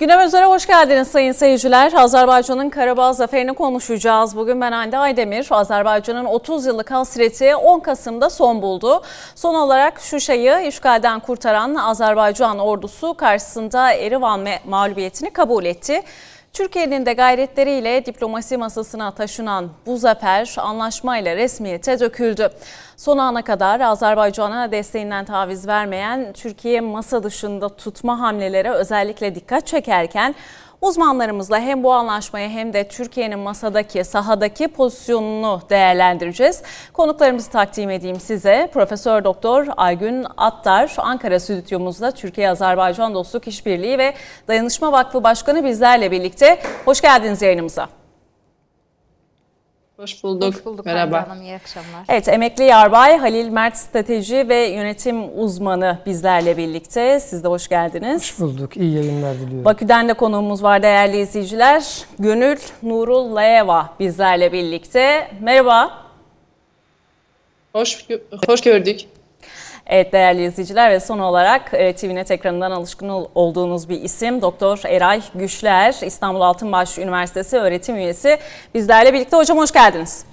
Gündem üzere hoş geldiniz sayın seyirciler. Azerbaycan'ın Karabağ zaferini konuşacağız. Bugün ben Hande Aydemir. Azerbaycan'ın 30 yıllık hasreti 10 Kasım'da son buldu. Son olarak Şuşa'yı işgalden kurtaran Azerbaycan ordusu karşısında Erivan mağlubiyetini kabul etti. Türkiye'nin de gayretleriyle diplomasi masasına taşınan bu zafer anlaşmayla resmiyete döküldü. Son ana kadar Azerbaycan'a desteğinden taviz vermeyen Türkiye masa dışında tutma hamlelere özellikle dikkat çekerken Uzmanlarımızla hem bu anlaşmayı hem de Türkiye'nin masadaki, sahadaki pozisyonunu değerlendireceğiz. Konuklarımızı takdim edeyim size. Profesör Doktor Aygün Attar Ankara stüdyomuzda Türkiye-Azerbaycan Dostluk İşbirliği ve Dayanışma Vakfı Başkanı bizlerle birlikte. Hoş geldiniz yayınımıza. Hoş bulduk. Hoş bulduk Merhaba. Hanım, iyi akşamlar. Evet, emekli yarbay Halil Mert strateji ve yönetim uzmanı bizlerle birlikte. Siz de hoş geldiniz. Hoş bulduk. İyi yayınlar diliyorum. Bakü'den de konuğumuz var değerli izleyiciler. Gönül Nurul Layeva bizlerle birlikte. Merhaba. Hoş, hoş gördük. Evet değerli izleyiciler ve son olarak e, TVNet ekranından alışkın olduğunuz bir isim Doktor Eray Güçler İstanbul Altınbaş Üniversitesi öğretim üyesi bizlerle birlikte. Hocam hoş geldiniz.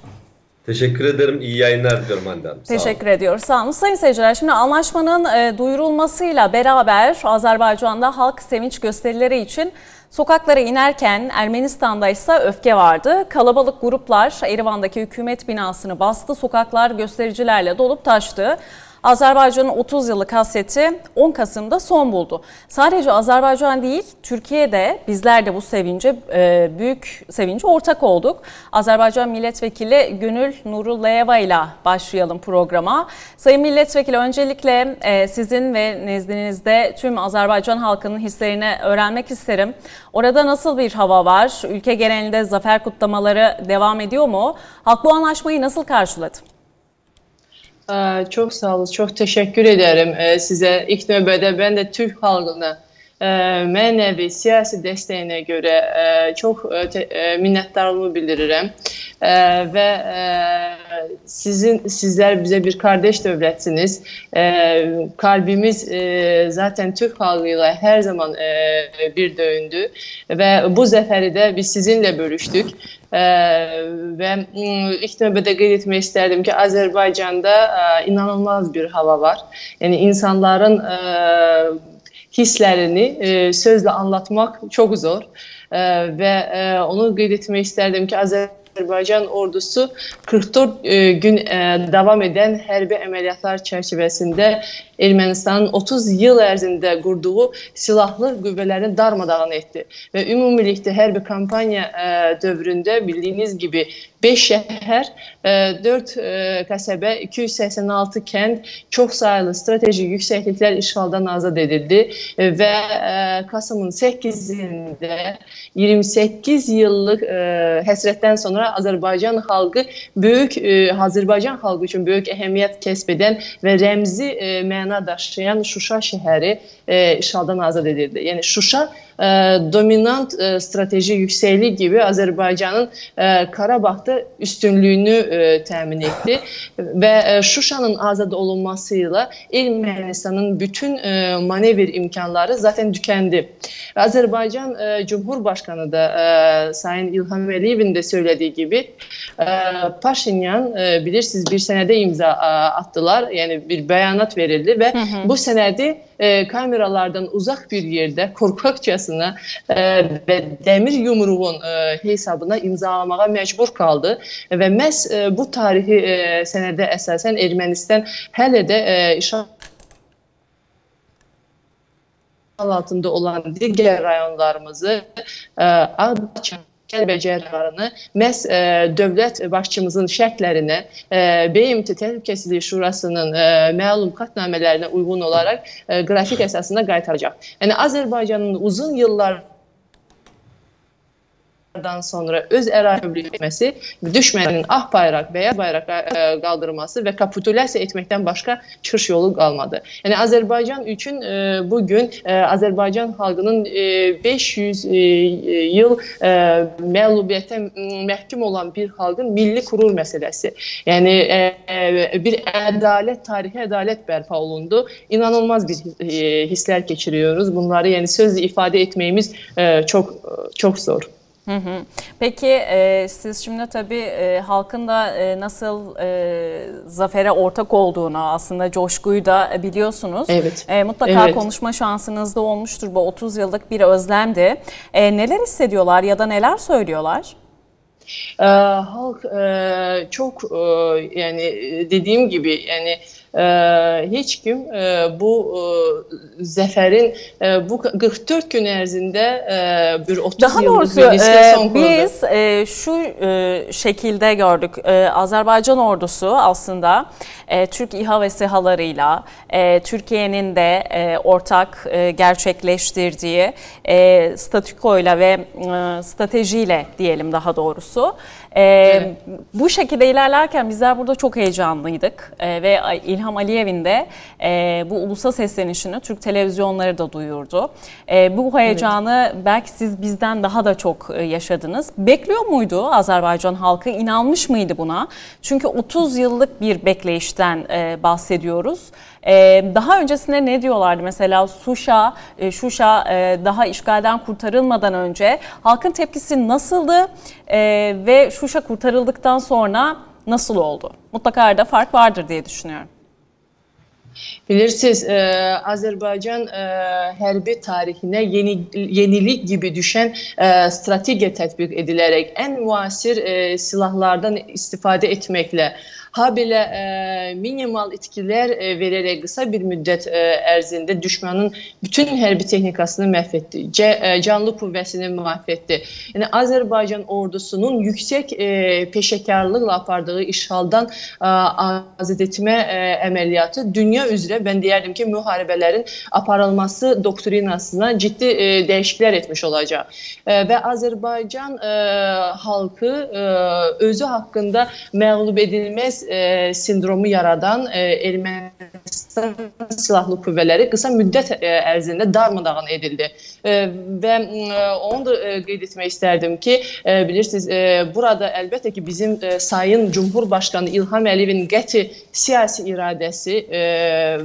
Teşekkür ederim. İyi yayınlar diliyorum Hande Hanım. Teşekkür ediyoruz. Sağ olun. Sayın seyirciler şimdi anlaşmanın e, duyurulmasıyla beraber Azerbaycan'da halk sevinç gösterileri için Sokaklara inerken Ermenistan'da ise öfke vardı. Kalabalık gruplar Erivan'daki hükümet binasını bastı. Sokaklar göstericilerle dolup taştı. Azerbaycan'ın 30 yıllık hasreti 10 Kasım'da son buldu. Sadece Azerbaycan değil, Türkiye'de bizler de bu sevince e, büyük sevince ortak olduk. Azerbaycan Milletvekili Gönül Nurullayeva ile başlayalım programa. Sayın Milletvekili öncelikle e, sizin ve nezdinizde tüm Azerbaycan halkının hislerini öğrenmek isterim. Orada nasıl bir hava var? Ülke genelinde zafer kutlamaları devam ediyor mu? Halk bu anlaşmayı nasıl karşıladı? Çok sağ olun, çok teşekkür ederim size. İlk növbədə ben de Türk halkına mənəvi siyasi dəstəyinə görə çox minnətdarlığımı bildirirəm və sizin sizler bize bir kardeş dövlətsiniz. Kalbimiz zaten Türk halkıyla her zaman bir döyündü və bu zəfəri də biz sizinle bölüşdük. Ə, və ilk növbədə qeyd etmək istərdim ki, Azərbaycanda ə, inanılmaz bir hava var. Yəni insanların ə, hisslərini ə, sözlə anlatmaq çox zor ə, və ə, onu qeyd etmək istərdim ki, Azərbaycan Azərbaycan ordusu 44 gün davam edən hərbi əməliyyatlar çərçivəsində Ermənistanın 30 yıl ərzində qurduğu silahlı qüvvələrini darmadağın etdi. Və ümumilikdə hər bir kampaniya ə, e, dövründə bildiyiniz gibi 5 şəhər, 4 e, e, qəsəbə, 286 kənd, çox sayılı strateji yüksəkliklər işğaldan azad edildi və Kasımın 8-də 28 yıllıq həsrətdən sonra Azərbaycan xalqı böyük Azərbaycan xalqı üçün böyük əhəmiyyət kəsb edən və rəmzi məna məna daşıyan Şuşa şəhəri e, işğaldan azad edildi. Yəni Şuşa e, dominant e, strateji yüksəklik gibi Azərbaycanın e, Qarabağda üstünlüyünü e, təmin etdi və e, Şuşanın azad olunmasıyla Ermənistanın bütün e, manevr imkanları zaten tükendi. Azerbaycan e, Cumhurbaşkanı da e, Sayın İlham Əliyevin de söylediği gibi e, Paşinyan e, bilirsiniz bir senede imza e, attılar. Yani bir beyanat verildi ve hı hı. bu senedi e, kameralardan uzaq bir yerdə qorxaqcasına e, və dəmir yumruğun e, hesabına imzalamağa məcbur qaldı. Və məhz e, bu tarixi e, sənədə əsasən Ermənistan hələ də e, işğal altında olan digər rayonlarımızı e, Ağdağ Ağdam Qəlbə cərrahlarını məhz ə, e, dövlət başçımızın şərtlərinə, ə, e, BMT Təhlükəsizlik Şurasının ə, e, məlum qətnamələrinə uyğun olaraq ə, qrafik əsasında qaytaracaq. Yəni Azərbaycanın uzun illər illərdən sonra öz ərazi etməsi, düşmənin ağ bayraq, beyaz bayraq ə, qaldırması və kapitulyasiya etməkdən başqa çıxış yolu qalmadı. Yəni Azərbaycan üçün ə, bu gün Azərbaycan xalqının ə, 500 ə, il ə, məğlubiyyətə məhkum olan bir xalqın milli qürur məsələsi. Yəni bir ədalət, tarixi ədalət bərpa olundu. İnanılmaz bir hisslər keçiriyoruz. Bunları yəni sözlə ifadə etməyimiz çok çok zor. Hı hı. Peki e, siz şimdi tabii e, halkın da e, nasıl e, zafere ortak olduğunu aslında coşkuyu da biliyorsunuz. Evet. E, mutlaka evet. konuşma şansınız da olmuştur. Bu 30 yıllık bir özlemdi. E, neler hissediyorlar ya da neler söylüyorlar? E, halk e, çok e, yani dediğim gibi yani heç kim bu zəfərin bu 44 gün ərzində bir 30 Daha doğrusu e, biz e, şu e, şekilde gördük. E, Azerbaycan ordusu aslında e, Türk İHA ve SİHA'larıyla e, Türkiye'nin de e, ortak e, gerçekleştirdiği e, statükoyla ve e, stratejiyle diyelim daha doğrusu. E, evet. Bu şekilde ilerlerken bizler burada çok heyecanlıydık e, ve İlham Aliyev'in de e, bu ulusa seslenişini Türk televizyonları da duyurdu. E, bu heyecanı evet. belki siz bizden daha da çok e, yaşadınız. Bekliyor muydu Azerbaycan halkı? İnanmış mıydı buna? Çünkü 30 yıllık bir bekleyişten e, bahsediyoruz. E, daha öncesinde ne diyorlardı? Mesela Suşa, e, Şuşa e, daha işgalden kurtarılmadan önce halkın tepkisi nasıldı? E, ve Şuşa kurtarıldıktan sonra nasıl oldu? Mutlaka da fark vardır diye düşünüyorum. Bilirsiniz, e, Azərbaycan e, hərbi tarixinə yeni yenilik gibi düşən e, strategiya tətbiq edilərək ən müasir e, silahlardan istifadə etməklə habelə e, minimal itkilər e, verərək qısa bir müddət e, ərzində düşmənin bütün hərbi texnikasını məhv etdi. C, e, canlı qüvvəsini məhv etdi. Yəni Azərbaycan ordusunun yüksək e, peşəkarlıqla apardığı işğaldan e, azad etmə e, əməliyyatı dünya üzrə mən deyərdim ki, müharibələrin aparılması doktrinasına ciddi e, dəyişikliklər etmiş olacaq. E, və Azərbaycan e, halkı e, özü haqqında məğlub edilməz e, sindromu yaradan e, Ermənistan silahlı qüvvələri qısa müddət e, ərzində darmadağın edildi. E, və e, onu da qeyd etmək istərdim ki, bilirsiniz, burada əlbəttə ki, bizim Sayın Cumhurbaşqanı İlham Əliyevin qəti siyasi iradəsi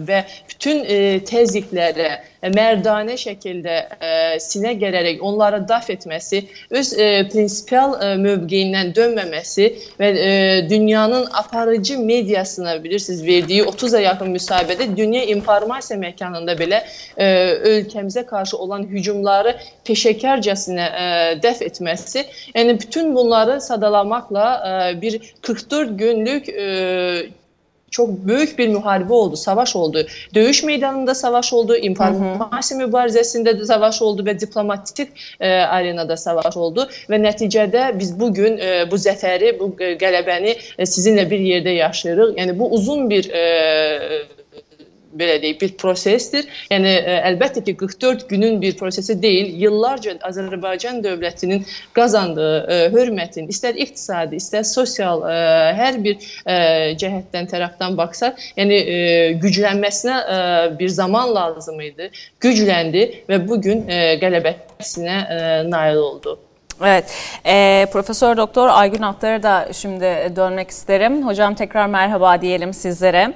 və bütün təzyiqlərə mərdanə şəkildə ə, sinə gərərək onları daf etməsi, öz ə, prinsipial ə, mövqeyindən dönməməsi və ə, dünyanın aparıcı mediasına bilirsiniz verdiyi 30-a yaxın müsahibədə dünya informasiya məkanında belə ə, ölkəmizə qarşı olan hücumları peşəkarcasına ə, dəf etməsi, yəni bütün bunları sadalamaqla ə, bir 44 günlük ə, çok büyük bir muharebe oldu, savaş oldu. Dövüş meydanında savaş oldu, informasiya mübarizəsində de savaş oldu və diplomatik e, arenada savaş oldu və nəticədə biz bu gün e, bu zəfəri, bu qələbəni e, sizinlə bir yerdə yaşayırıq. Yəni bu uzun bir e, belə deyək, bir prosesdir. Yəni ə, e, əlbəttə ki, 44 günün bir prosesi deyil, yıllarca Azərbaycan dövlətinin qazandığı ə, e, hörmətin, istər iqtisadi, istər sosial ə, e, hər bir ə, cəhətdən tərəfdən baxsaq, yəni ə, güclənməsinə ə, bir zaman lazım idi. Gücləndi və bu gün qələbəsinə nail oldu. Evet, e, Profesör Doktor Aygün Aktar'a da şimdi dönmek isterim. Hocam tekrar merhaba diyelim sizlere.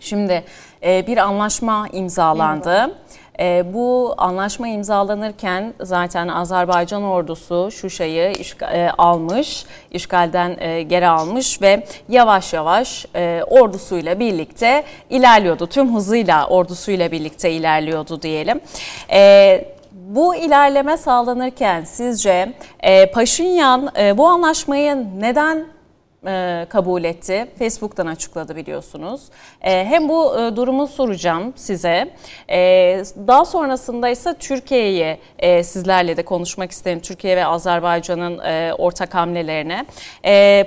Şimdi e, bir anlaşma imzalandı. E, bu anlaşma imzalanırken zaten Azerbaycan ordusu Şuşa'yı e, almış, işgalden geri almış ve yavaş yavaş ordusuyla birlikte ilerliyordu. Tüm hızıyla ordusuyla birlikte ilerliyordu diyelim. Bu ilerleme sağlanırken sizce Paşinyan bu anlaşmayı neden e, kabul etti. Facebook'tan açıkladı biliyorsunuz. E, hem bu e, durumu soracağım size. Daha sonrasında ise Türkiye'yi sizlerle de konuşmak isterim. Türkiye ve Azerbaycan'ın ortak hamlelerine.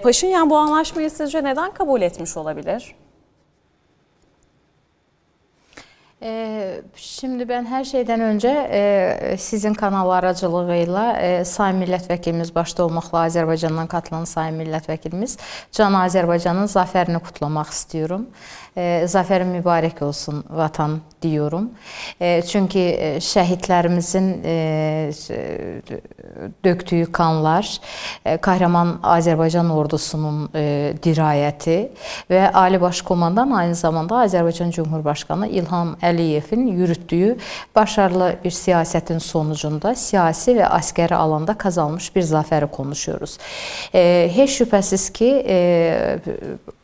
Paşinyan bu anlaşmayı sizce neden kabul etmiş olabilir? Ee, şimdi ben her şeyden öncə e, sizin kanal aracılığı ilə e, sayın millət vəkilimiz başda olmaqla Azərbaycandan qatılan sayın millət vəkilimiz Can Azərbaycanın zəfərini qutlamaq istəyirəm zəfər mübarək olsun vatan deyirəm. Çünki e, şəhidlərimizin e, döktüyü qanlar, qəhrəman e, Azərbaycan ordusunun dirayəti və Ali Baş Komandan aynı zamanda Azərbaycan Cümhurbaşqanı İlham Əliyevin yürütdüyü başarılı bir siyasətin sonucunda siyasi və askəri alanda qazanmış bir zəfəri konuşuyoruz. Heç şübhəsiz ki,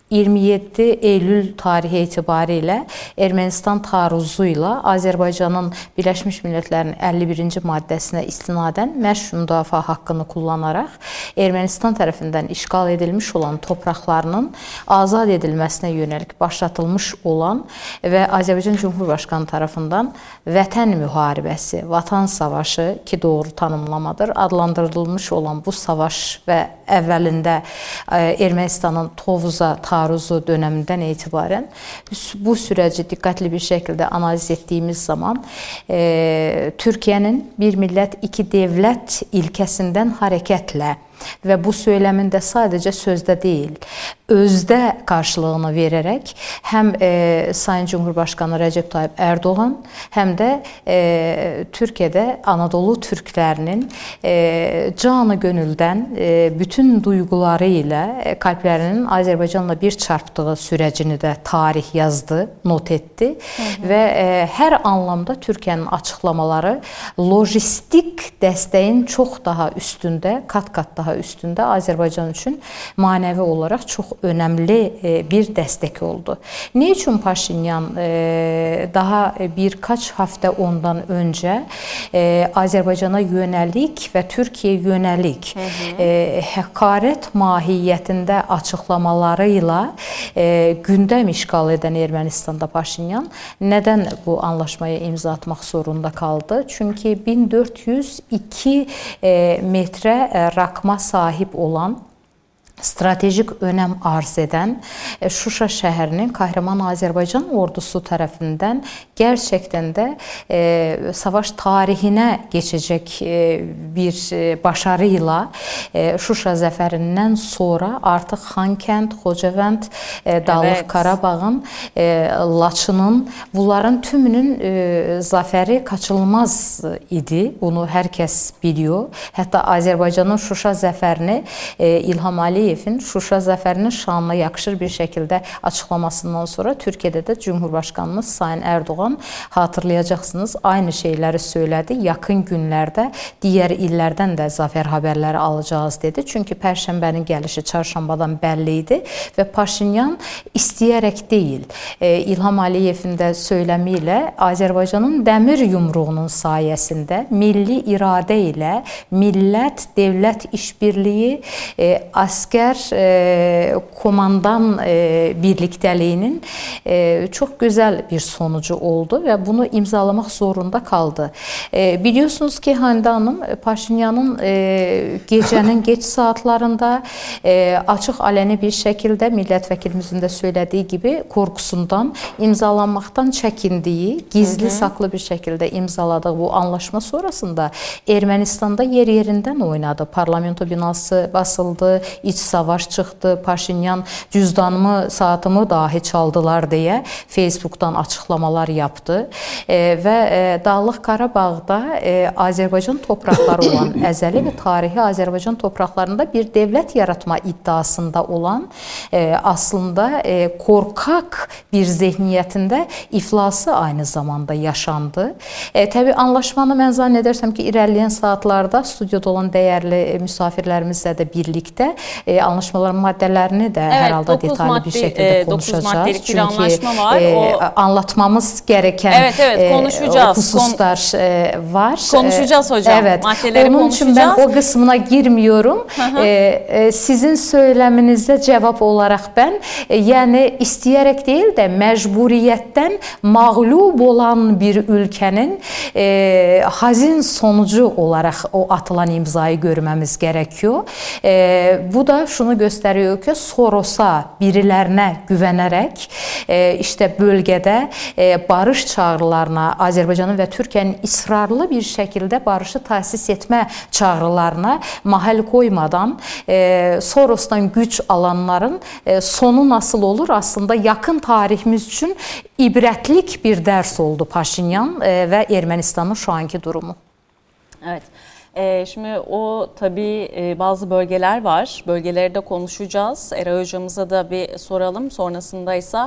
27 Eylül tarihi etibarilə Ermənistan taarruzu ilə Azərbaycanın Birləşmiş Millətlərin 51-ci maddəsinə istinadən məşq müdafiə haqqını kullanaraq Ermənistan tərəfindən işğal edilmiş olan torpaqlarının azad edilməsinə yönəlik başlatılmış olan və Azərbaycan Cumhurbaşqanı tərəfindən Vətən müharibəsi, Vatan savaşı ki doğru tanımlamadır, adlandırılmış olan bu savaş və əvvəlində e, Ermənistanın Tovuza taarruzu dönəmindən etibarən bu sürəci diqqətli bir şəkildə analiz etdiyimiz zaman e, Türkiyənin bir millət iki dövlət ilkəsindən hərəkətlə ve bu söyləmin də sadəcə sözdə deyil, özdə qarşılığını verərək həm e, Sayın Cumhurbaşqanı Rəcəb Tayyib Ərdoğan, həm də e, Türkiyədə Anadolu türklərinin e, canı gönüldən e, bütün duyğuları ilə qəlblərinin Azərbaycanla bir çarpdığı sürəcini də tarix yazdı, not etdi Hı -hı. və e, hər anlamda Türkiyənin açıqlamaları lojistik dəstəyin çox daha üstündə, qat-qat daha daha üstündə Azərbaycan üçün manevi olaraq çox önəmli e, bir dəstək oldu. Nə üçün Paşinyan e, daha birkaç həftə ondan öncə e, Azərbaycana yönəlik və Türkiyə yönəlik həqarət mahiyyətində açıqlamaları ilə gündəm işğal edən Ermənistanda Paşinyan nədən bu anlaşmaya imza atmaq zorunda qaldı? Çünki 1402 metrə rakma sahip olan stratejik önəm arz edən e, Şuşa şəhərinin Kahraman Azərbaycan ordusu tərəfindən gerçekten də e, savaş tarihinə keçəcək e, bir e, başarıyla e, Şuşa zəfərindən sonra artıq Xankənd, Xocavənd, e, Dağlıq evet. Qarabağın, e, Laçının bunların tümünün e, zəfəri kaçınılmaz idi. Bunu hər kəs biliyor. Hətta Azərbaycanın Şuşa zəfərini e, İlham Əliyev Əliyevin Şuşa zəfərinin şanına yakışır bir şəkildə açıqlamasından sonra Türkiyədə də Cumhurbaşqanımız Sayın Ərdoğan hatırlayacaqsınız aynı şeyləri söylədi. Yaxın günlərdə digər illərdən də zəfər xəbərləri alacağız dedi. Çünki Pərşənbənin gəlişi çarşambadan bəlli idi və Paşinyan istəyərək deyil, e, İlham Əliyevin də söyləmi ilə Azərbaycanın dəmir yumruğunun sayəsində milli iradə ilə millət dövlət işbirliyi e, asker əsgər e, komandan e, birliktəliyinin e, çox gözəl bir sonucu oldu və bunu imzalamaq zorunda qaldı. Biliyorsunuz ki, Hande xanım Paşinyanın gecənin geç saatlarında açıq aləni bir şəkildə millət vəkilimizin də söylədiyi kimi qorxusundan imzalanmaqdan çəkindiyi, gizli saxlı bir şəkildə imzaladığı bu anlaşma sonrasında Ermənistanda yer-yerindən oynadı. Parlamento binası basıldı, iç savaş çıxdı, Paşinyan cüzdanımı, saatımı dahi çaldılar deyə Facebookdan açıqlamalar yapdı. E, və e, Dağlıq Qarabağda e, Azərbaycan torpaqları olan əzəli və tarixi Azərbaycan torpaqlarında bir dövlət yaratma iddiasında olan e, aslında e, korkaq bir zehniyyətində iflası aynı zamanda yaşandı. E, təbii anlaşmanı mən zənn edərsəm ki, irəliləyən saatlarda studiyada olan dəyərli müsafirlərimizlə də birlikdə e, anlaşmaların maddələrini də evet, hər halda detallı maddi, bir şəkildə e, konuşacağız. Çünki anlaşma var. E, o... anlatmamız gereken evet, evet, e, konuşacağız. hususlar Kon e, var. Konuşacağız hocam. Evet. Maddeleri Onun için ben o kısmına girmiyorum. Hı hı. E, e, sizin söyleminizde cevap olarak ben e, yani isteyerek değil de mecburiyetten mağlup olan bir ülkenin e, hazin sonucu olarak o atılan imzayı görmemiz gerekiyor. E, bu da şunu göstərir ki, Sorosa, birilərinə güvənərək e, işte bölgədə e, barış çağrılarına, Azərbaycanın və Türkiyənin israrlı bir şəkildə barışı təsis etmə çağrılarına mahal qoymadan e, Sorosdan güc alanların sonu nasıl olur? Aslında yaxın tariximiz üçün ibrətlik bir dərs oldu Paşinyan və Ermənistanın şu anki durumu. Evet. Ee, şimdi o tabii e, bazı bölgeler var. Bölgeleri de konuşacağız. Eray hocamıza da bir soralım. Sonrasında ise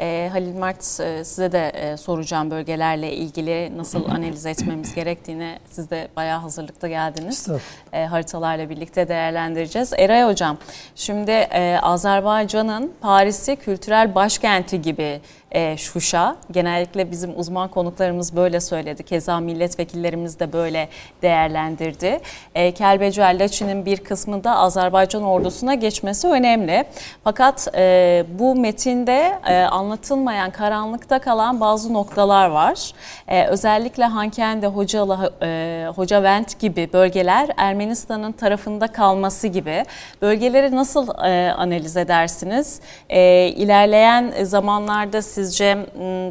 e, Halil Mert e, size de e, soracağım bölgelerle ilgili nasıl analiz etmemiz gerektiğini. Siz de bayağı hazırlıkta geldiniz. E, haritalarla birlikte değerlendireceğiz. Eray hocam, şimdi e, Azerbaycan'ın Paris'i kültürel başkenti gibi e, Şuşa. Genellikle bizim uzman konuklarımız böyle söyledi. Keza milletvekillerimiz de böyle değerlendirdi. E, Kelbecel Laçin'in bir kısmında Azerbaycan ordusuna geçmesi önemli. Fakat e, bu metinde e, anlatılmayan, karanlıkta kalan bazı noktalar var. E, özellikle Hankendi, Hocalı, e, Hocavent gibi bölgeler Ermenistan'ın tarafında kalması gibi. Bölgeleri nasıl e, analiz edersiniz? E, ilerleyen zamanlarda sizce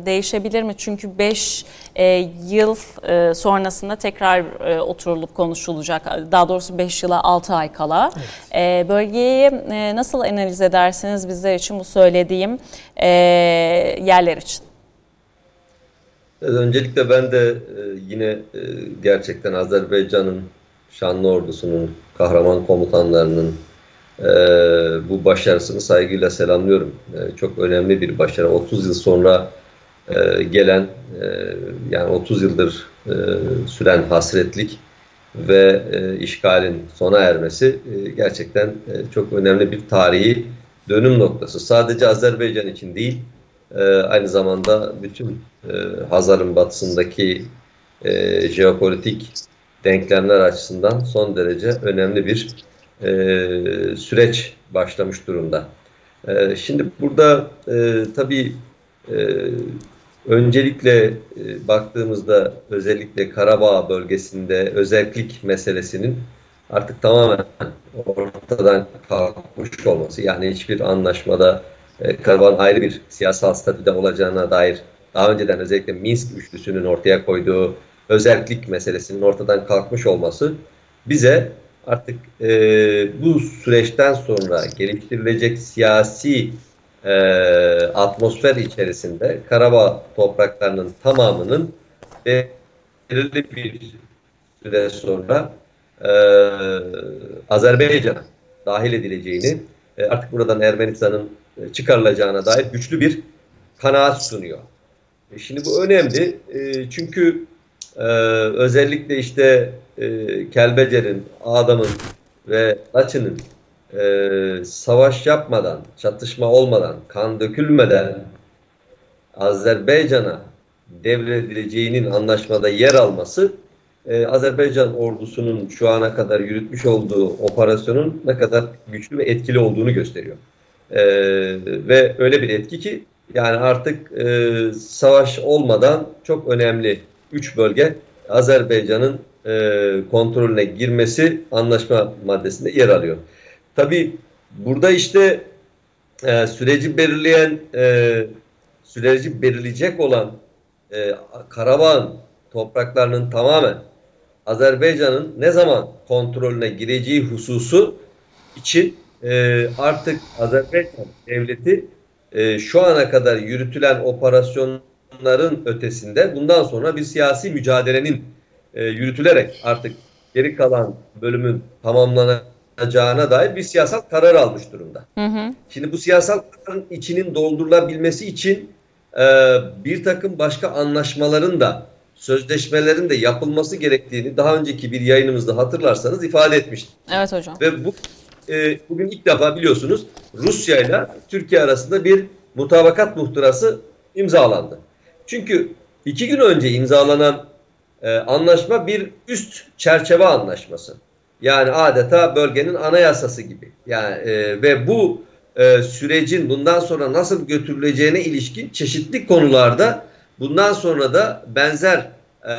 değişebilir mi? Çünkü 5 e, yıl e, sonrasında tekrar e, oturulup konuşulacak. Daha doğrusu 5 yıla 6 ay kala. Evet. Bölgeyi nasıl analiz edersiniz bizler için bu söylediğim yerler için? Öncelikle ben de yine gerçekten Azerbaycan'ın şanlı ordusunun, kahraman komutanlarının e, bu başarısını saygıyla selamlıyorum. E, çok önemli bir başarı. 30 yıl sonra e, gelen, e, yani 30 yıldır e, süren hasretlik ve işgalin sona ermesi gerçekten çok önemli bir tarihi dönüm noktası. Sadece Azerbaycan için değil, aynı zamanda bütün Hazar'ın batısındaki e, jeopolitik denklemler açısından son derece önemli bir e, süreç başlamış durumda. E, şimdi burada e, tabii e, öncelikle e, baktığımızda özellikle Karabağ bölgesinde özellik meselesinin artık tamamen ortadan kalkmış olması yani hiçbir anlaşmada e, Karabağ'ın ayrı bir siyasal statüde olacağına dair daha önceden özellikle Minsk üçlüsünün ortaya koyduğu özellik meselesinin ortadan kalkmış olması bize artık e, bu süreçten sonra geliştirilecek siyasi e, atmosfer içerisinde Karabağ topraklarının tamamının belirli bir süre sonra e, Azerbaycan'a dahil edileceğini e, artık buradan Ermenistan'ın e, çıkarılacağına dair güçlü bir kanaat sunuyor. E, şimdi bu önemli e, çünkü e, özellikle işte e, Kelbecer'in, Adam'ın ve Laçın'ın e, savaş yapmadan, çatışma olmadan, kan dökülmeden Azerbaycan'a devredileceğinin anlaşmada yer alması e, Azerbaycan ordusunun şu ana kadar yürütmüş olduğu operasyonun ne kadar güçlü ve etkili olduğunu gösteriyor. E, ve öyle bir etki ki yani artık e, savaş olmadan çok önemli üç bölge Azerbaycan'ın e, kontrolüne girmesi anlaşma maddesinde yer alıyor. Tabi burada işte e, süreci belirleyen e, süreci belirleyecek olan e, Karabağ'ın topraklarının tamamen Azerbaycan'ın ne zaman kontrolüne gireceği hususu için e, artık Azerbaycan devleti e, şu ana kadar yürütülen operasyonların ötesinde bundan sonra bir siyasi mücadelenin e, yürütülerek artık geri kalan bölümün tamamlanacağına dair bir siyasal karar almış durumda. Hı hı. Şimdi bu siyasal kararın içinin doldurulabilmesi için e, bir takım başka anlaşmaların da sözleşmelerin de yapılması gerektiğini daha önceki bir yayınımızda hatırlarsanız ifade etmiştik. Evet hocam. Ve bu e, bugün ilk defa biliyorsunuz Rusya ile Türkiye arasında bir mutabakat muhtırası imzalandı. Çünkü iki gün önce imzalanan e, anlaşma bir üst çerçeve anlaşması. Yani adeta bölgenin anayasası gibi. Yani e, ve bu e, sürecin bundan sonra nasıl götürüleceğine ilişkin çeşitli konularda bundan sonra da benzer e,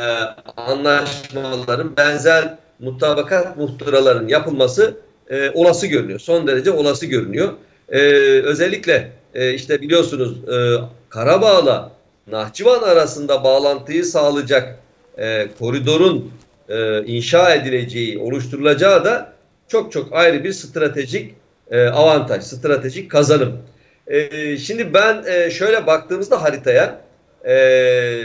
anlaşmaların, benzer mutabakat muhtıraların yapılması e, olası görünüyor. Son derece olası görünüyor. E, özellikle e, işte biliyorsunuz e, Karabağ'la Nahçıvan arasında bağlantıyı sağlayacak e, koridorun e, inşa edileceği, oluşturulacağı da çok çok ayrı bir stratejik e, avantaj, stratejik kazanım. E, şimdi ben e, şöyle baktığımızda haritaya e,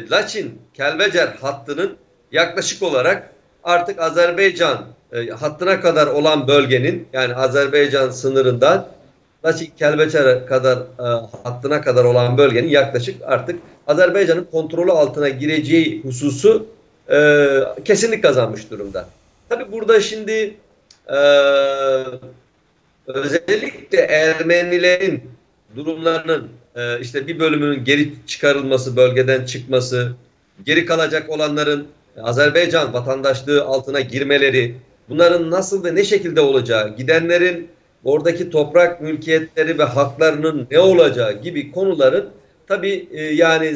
Laçin Kelbecer hattının yaklaşık olarak artık Azerbaycan e, hattına kadar olan bölgenin yani Azerbaycan sınırından Laçin Kelbecer'e kadar e, hattına kadar olan bölgenin yaklaşık artık Azerbaycan'ın kontrolü altına gireceği hususu e, kesinlik kazanmış durumda. Tabi burada şimdi e, özellikle Ermenilerin durumlarının e, işte bir bölümünün geri çıkarılması, bölgeden çıkması, geri kalacak olanların Azerbaycan vatandaşlığı altına girmeleri, bunların nasıl ve ne şekilde olacağı, gidenlerin oradaki toprak mülkiyetleri ve haklarının ne olacağı gibi konuların tabi e, yani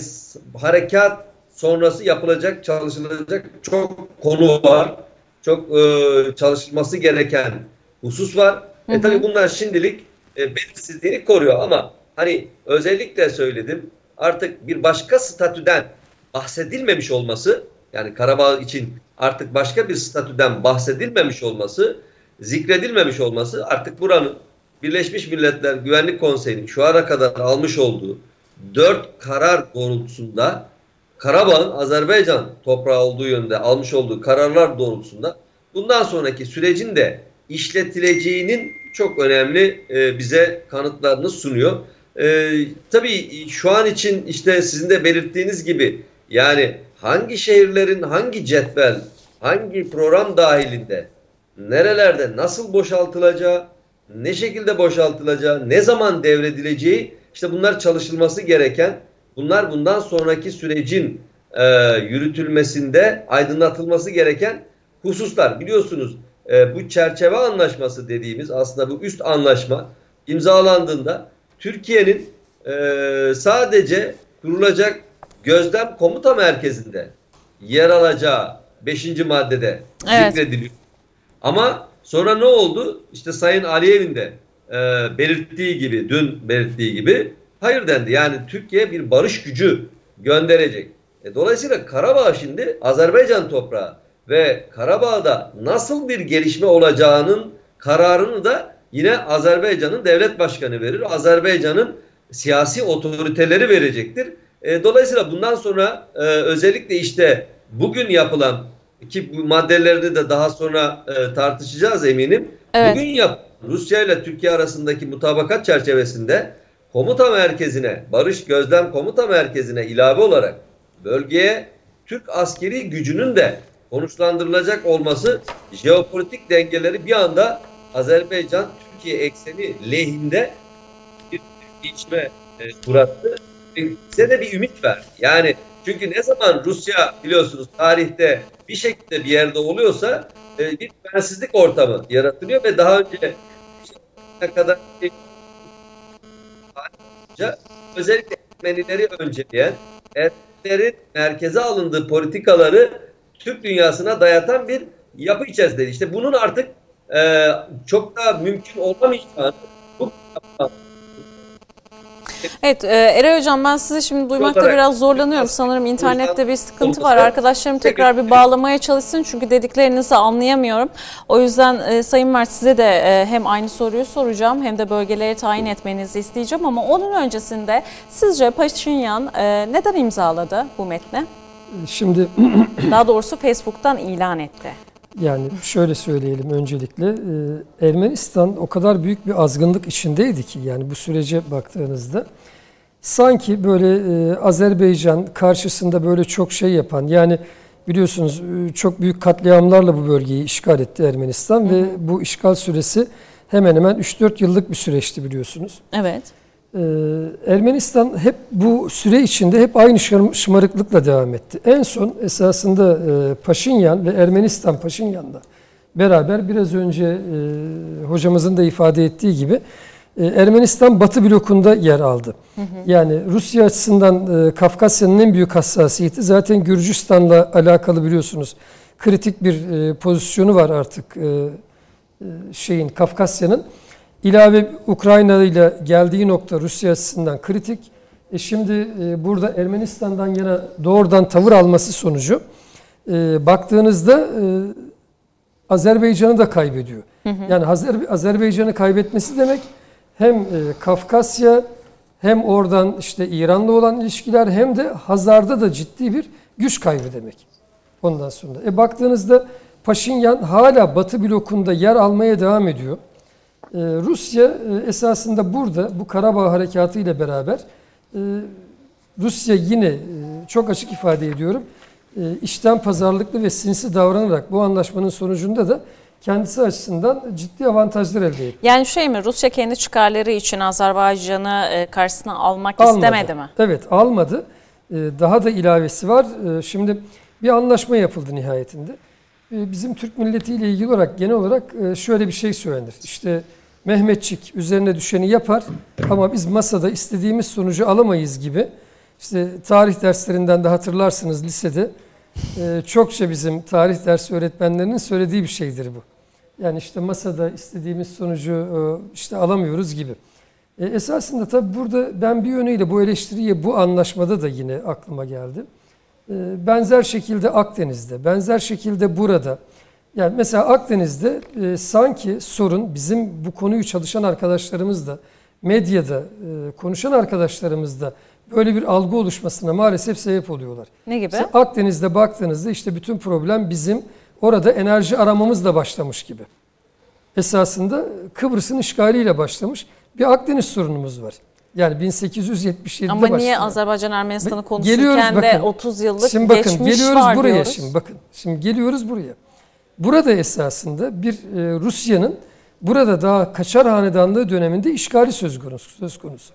harekat sonrası yapılacak, çalışılacak çok konu var. Çok e, çalışılması gereken husus var. Hı hı. E tabi bunlar şimdilik e, belirsizliğini koruyor ama hani özellikle söyledim artık bir başka statüden bahsedilmemiş olması yani Karabağ için artık başka bir statüden bahsedilmemiş olması, zikredilmemiş olması artık buranın Birleşmiş Milletler Güvenlik Konseyi'nin şu ana kadar almış olduğu dört karar doğrultusunda Karabağ'ın Azerbaycan toprağı olduğu yönde almış olduğu kararlar doğrultusunda bundan sonraki sürecin de işletileceğinin çok önemli e, bize kanıtlarını sunuyor. E, tabii şu an için işte sizin de belirttiğiniz gibi yani hangi şehirlerin hangi cetvel, hangi program dahilinde, nerelerde nasıl boşaltılacağı, ne şekilde boşaltılacağı, ne zaman devredileceği işte bunlar çalışılması gereken, bunlar bundan sonraki sürecin e, yürütülmesinde aydınlatılması gereken hususlar. Biliyorsunuz e, bu çerçeve anlaşması dediğimiz aslında bu üst anlaşma imzalandığında Türkiye'nin e, sadece kurulacak gözlem komuta merkezinde yer alacağı 5. maddede evet. zikrediliyor. Ama sonra ne oldu? İşte Sayın Aliyev'in de e, belirttiği gibi, dün belirttiği gibi hayır dendi. Yani Türkiye bir barış gücü gönderecek. E, dolayısıyla Karabağ şimdi Azerbaycan toprağı ve Karabağ'da nasıl bir gelişme olacağının kararını da yine Azerbaycan'ın devlet başkanı verir. Azerbaycan'ın siyasi otoriteleri verecektir. E, dolayısıyla bundan sonra e, özellikle işte bugün yapılan ki bu maddeleri de daha sonra e, tartışacağız eminim. Evet. Bugün yap Rusya ile Türkiye arasındaki mutabakat çerçevesinde komuta merkezine, Barış Gözlem Komuta Merkezi'ne ilave olarak bölgeye Türk askeri gücünün de konuşlandırılacak olması jeopolitik dengeleri bir anda Azerbaycan Türkiye ekseni lehinde bir değişme e, uğrattı bize de bir ümit ver. Yani çünkü ne zaman Rusya biliyorsunuz tarihte bir şekilde bir yerde oluyorsa e, bir güvensizlik ortamı yaratılıyor ve daha önce ne kadar özellikle Ermenileri önceleyen Ermenilerin merkeze alındığı politikaları Türk dünyasına dayatan bir yapı içerisinde. İşte bunun artık e, çok da mümkün olamayacağını bu Evet e, Eray Hocam ben sizi şimdi duymakta biraz zorlanıyorum. Sanırım internette bir sıkıntı var. Arkadaşlarım tekrar bir bağlamaya çalışsın çünkü dediklerinizi anlayamıyorum. O yüzden e, Sayın Mert size de e, hem aynı soruyu soracağım hem de bölgeleri tayin etmenizi isteyeceğim. Ama onun öncesinde sizce Paşinyan e, neden imzaladı bu metni? Şimdi daha doğrusu Facebook'tan ilan etti. Yani şöyle söyleyelim öncelikle e, Ermenistan o kadar büyük bir azgınlık içindeydi ki yani bu sürece baktığınızda sanki böyle e, Azerbaycan karşısında böyle çok şey yapan yani biliyorsunuz e, çok büyük katliamlarla bu bölgeyi işgal etti Ermenistan hı hı. ve bu işgal süresi hemen hemen 3-4 yıllık bir süreçti biliyorsunuz. Evet. Ee, Ermenistan hep bu süre içinde hep aynı şımarıklıkla devam etti. En son esasında e, Paşinyan ve Ermenistan Paşinyan'da beraber biraz önce e, hocamızın da ifade ettiği gibi e, Ermenistan Batı blokunda yer aldı. Hı hı. Yani Rusya açısından Kafkasya'nın en büyük hassasiyeti zaten Gürcistan'la alakalı biliyorsunuz kritik bir pozisyonu var artık e, şeyin Kafkasya'nın ilave Ukrayna ile geldiği nokta Rusya açısından kritik. E şimdi e, burada Ermenistan'dan yana doğrudan tavır alması sonucu e, baktığınızda e, Azerbaycan'ı da kaybediyor. Hı hı. Yani Azer, Azerbaycan'ı kaybetmesi demek hem e, Kafkasya hem oradan işte İran'la olan ilişkiler hem de Hazar'da da ciddi bir güç kaybı demek. Ondan sonra. E baktığınızda Paşinyan hala Batı blokunda yer almaya devam ediyor. Ee, Rusya e, esasında burada bu Karabağ harekatı ile beraber e, Rusya yine e, çok açık ifade ediyorum işten pazarlıklı ve sinsi davranarak bu anlaşmanın sonucunda da kendisi açısından ciddi avantajlar elde etti. Yani şey mi Rusya kendi çıkarları için Azerbaycan'ı karşısına almak almadı. istemedi mi? Evet almadı. Daha da ilavesi var. Şimdi bir anlaşma yapıldı nihayetinde. Bizim Türk milletiyle ilgili olarak genel olarak şöyle bir şey söylenir. İşte Mehmetçik üzerine düşeni yapar ama biz masada istediğimiz sonucu alamayız gibi. İşte tarih derslerinden de hatırlarsınız lisede e, çokça bizim tarih dersi öğretmenlerinin söylediği bir şeydir bu. Yani işte masada istediğimiz sonucu e, işte alamıyoruz gibi. E, esasında tabii burada ben bir yönüyle bu eleştiriye bu anlaşmada da yine aklıma geldi. E, benzer şekilde Akdeniz'de, benzer şekilde burada yani mesela Akdeniz'de e, sanki sorun bizim bu konuyu çalışan arkadaşlarımız da medyada e, konuşan arkadaşlarımız da böyle bir algı oluşmasına maalesef sebep oluyorlar. Ne gibi? Mesela Akdeniz'de baktığınızda işte bütün problem bizim orada enerji aramamızla başlamış gibi. Esasında Kıbrıs'ın işgaliyle başlamış bir Akdeniz sorunumuz var. Yani 1877'de Ama başladı. niye Azerbaycan Ermenistan'ı konuşurken de 30 yıllık şimdi bakın, geçmiş geliyoruz var buraya diyoruz. Şimdi bakın. Şimdi geliyoruz buraya. Burada esasında bir e, Rusya'nın burada daha Kaçar Hanedanlığı döneminde işgali söz konusu. Söz konusu.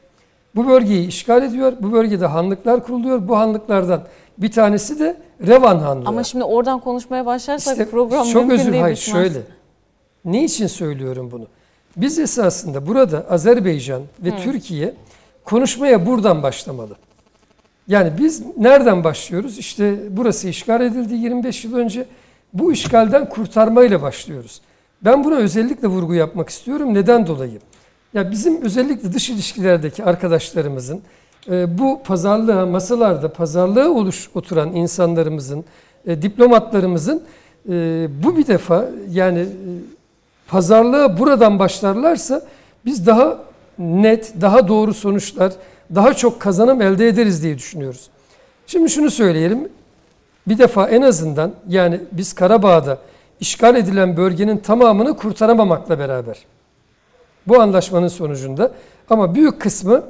Bu bölgeyi işgal ediyor. Bu bölgede hanlıklar kuruluyor. Bu hanlıklardan bir tanesi de Revan Hanlığı. Ama şimdi oradan konuşmaya başlarsak İşte program çok mümkün özür, değil. hayır, bitmez. şöyle. Ne için söylüyorum bunu? Biz esasında burada Azerbaycan ve Türkiye konuşmaya buradan başlamalı. Yani biz nereden başlıyoruz? İşte burası işgal edildi 25 yıl önce bu işgalden kurtarmayla başlıyoruz. Ben buna özellikle vurgu yapmak istiyorum. Neden dolayı? Ya bizim özellikle dış ilişkilerdeki arkadaşlarımızın e, bu pazarlığa, masalarda pazarlığa oluş oturan insanlarımızın, e, diplomatlarımızın e, bu bir defa yani pazarlığa buradan başlarlarsa biz daha net, daha doğru sonuçlar, daha çok kazanım elde ederiz diye düşünüyoruz. Şimdi şunu söyleyelim. Bir defa en azından yani biz Karabağ'da işgal edilen bölgenin tamamını kurtaramamakla beraber bu anlaşmanın sonucunda ama büyük kısmı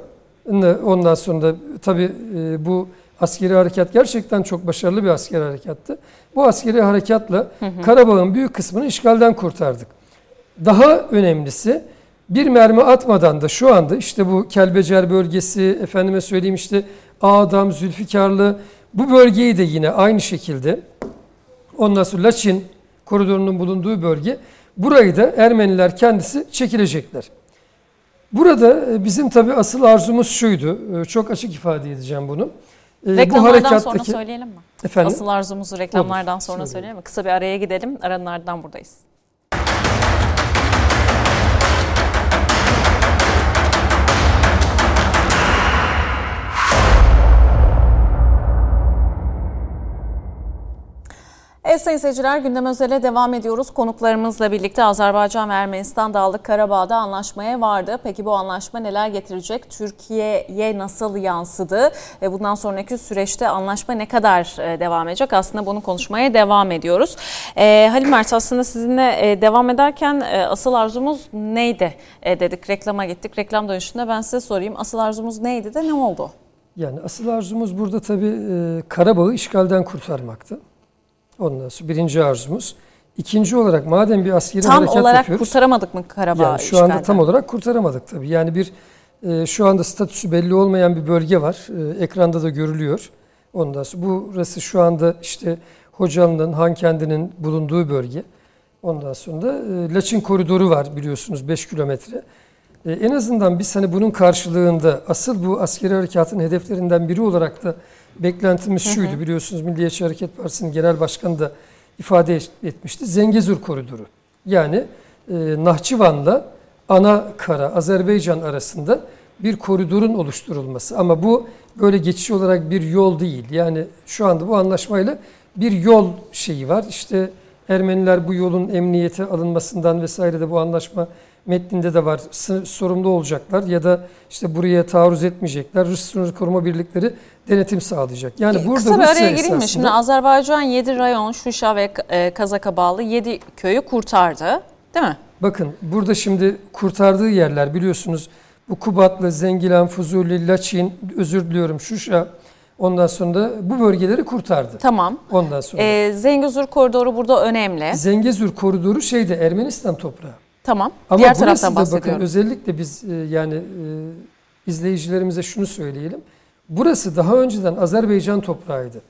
ondan sonra da tabii e, bu askeri harekat gerçekten çok başarılı bir askeri harekattı. Bu askeri harekatla Karabağ'ın büyük kısmını işgalden kurtardık. Daha önemlisi bir mermi atmadan da şu anda işte bu Kelbecer bölgesi, efendime söyleyeyim işte Ağdam, Zülfikarlı bu bölgeyi de yine aynı şekilde ondan sonra Laçin koridorunun bulunduğu bölge burayı da Ermeniler kendisi çekilecekler. Burada e, bizim tabi asıl arzumuz şuydu. E, çok açık ifade edeceğim bunu. E, reklamlardan bu sonra söyleyelim mi? Efendim? Asıl arzumuzu reklamlardan Olur, sonra söyleyelim mi? Kısa bir araya gidelim. Aranın ardından buradayız. Evet sayın seyirciler gündem özele devam ediyoruz. Konuklarımızla birlikte Azerbaycan ve Ermenistan Dağlık Karabağ'da anlaşmaya vardı. Peki bu anlaşma neler getirecek? Türkiye'ye nasıl yansıdı? Ve bundan sonraki süreçte anlaşma ne kadar e, devam edecek? Aslında bunu konuşmaya devam ediyoruz. Ee, Halim Mert aslında sizinle e, devam ederken e, asıl arzumuz neydi e, dedik. Reklama gittik. Reklam dönüşünde ben size sorayım. Asıl arzumuz neydi de ne oldu? Yani asıl arzumuz burada tabii e, Karabağ'ı işgalden kurtarmaktı. Ondan sonra birinci arzumuz. İkinci olarak madem bir askeri tam harekat olarak yapıyoruz. kurtaramadık mı Karabağ yani Şu anda tam olarak kurtaramadık tabii. Yani bir e, şu anda statüsü belli olmayan bir bölge var. E, ekranda da görülüyor. Ondan sonra burası şu anda işte Hocalı'nın, Hankendi'nin bulunduğu bölge. Ondan sonra da e, Laçin koridoru var biliyorsunuz 5 kilometre. E, en azından biz hani bunun karşılığında asıl bu askeri harekatın hedeflerinden biri olarak da beklentimiz şuydu. Hı hı. Biliyorsunuz Milliyetçi Hareket Partisi'nin genel başkanı da ifade etmişti. Zengezur koridoru. Yani e, Nahçıvan'la ana kara Azerbaycan arasında bir koridorun oluşturulması. Ama bu böyle geçici olarak bir yol değil. Yani şu anda bu anlaşmayla bir yol şeyi var. İşte Ermeniler bu yolun emniyete alınmasından vesaire de bu anlaşma metninde de var. Sorumlu olacaklar ya da işte buraya taarruz etmeyecekler. Rus sınır koruma birlikleri denetim sağlayacak. Yani burada Kısa bir araya gireyim mi? Şimdi Azerbaycan 7 rayon, Şuşa ve e, Kazak'a bağlı 7 köyü kurtardı. Değil mi? Bakın burada şimdi kurtardığı yerler biliyorsunuz bu Kubatlı, Zengilan, Fuzuli, Laçin, özür diliyorum Şuşa, Ondan sonra da bu bölgeleri kurtardı. Tamam. Ondan sonra. Ee, Zengezur koridoru burada önemli. Zengezur koridoru şeyde Ermenistan toprağı. Tamam. Ama Diğer taraftan bahsediyorum. bakın özellikle biz e, yani e, izleyicilerimize şunu söyleyelim. Burası daha önceden Azerbaycan toprağıydı.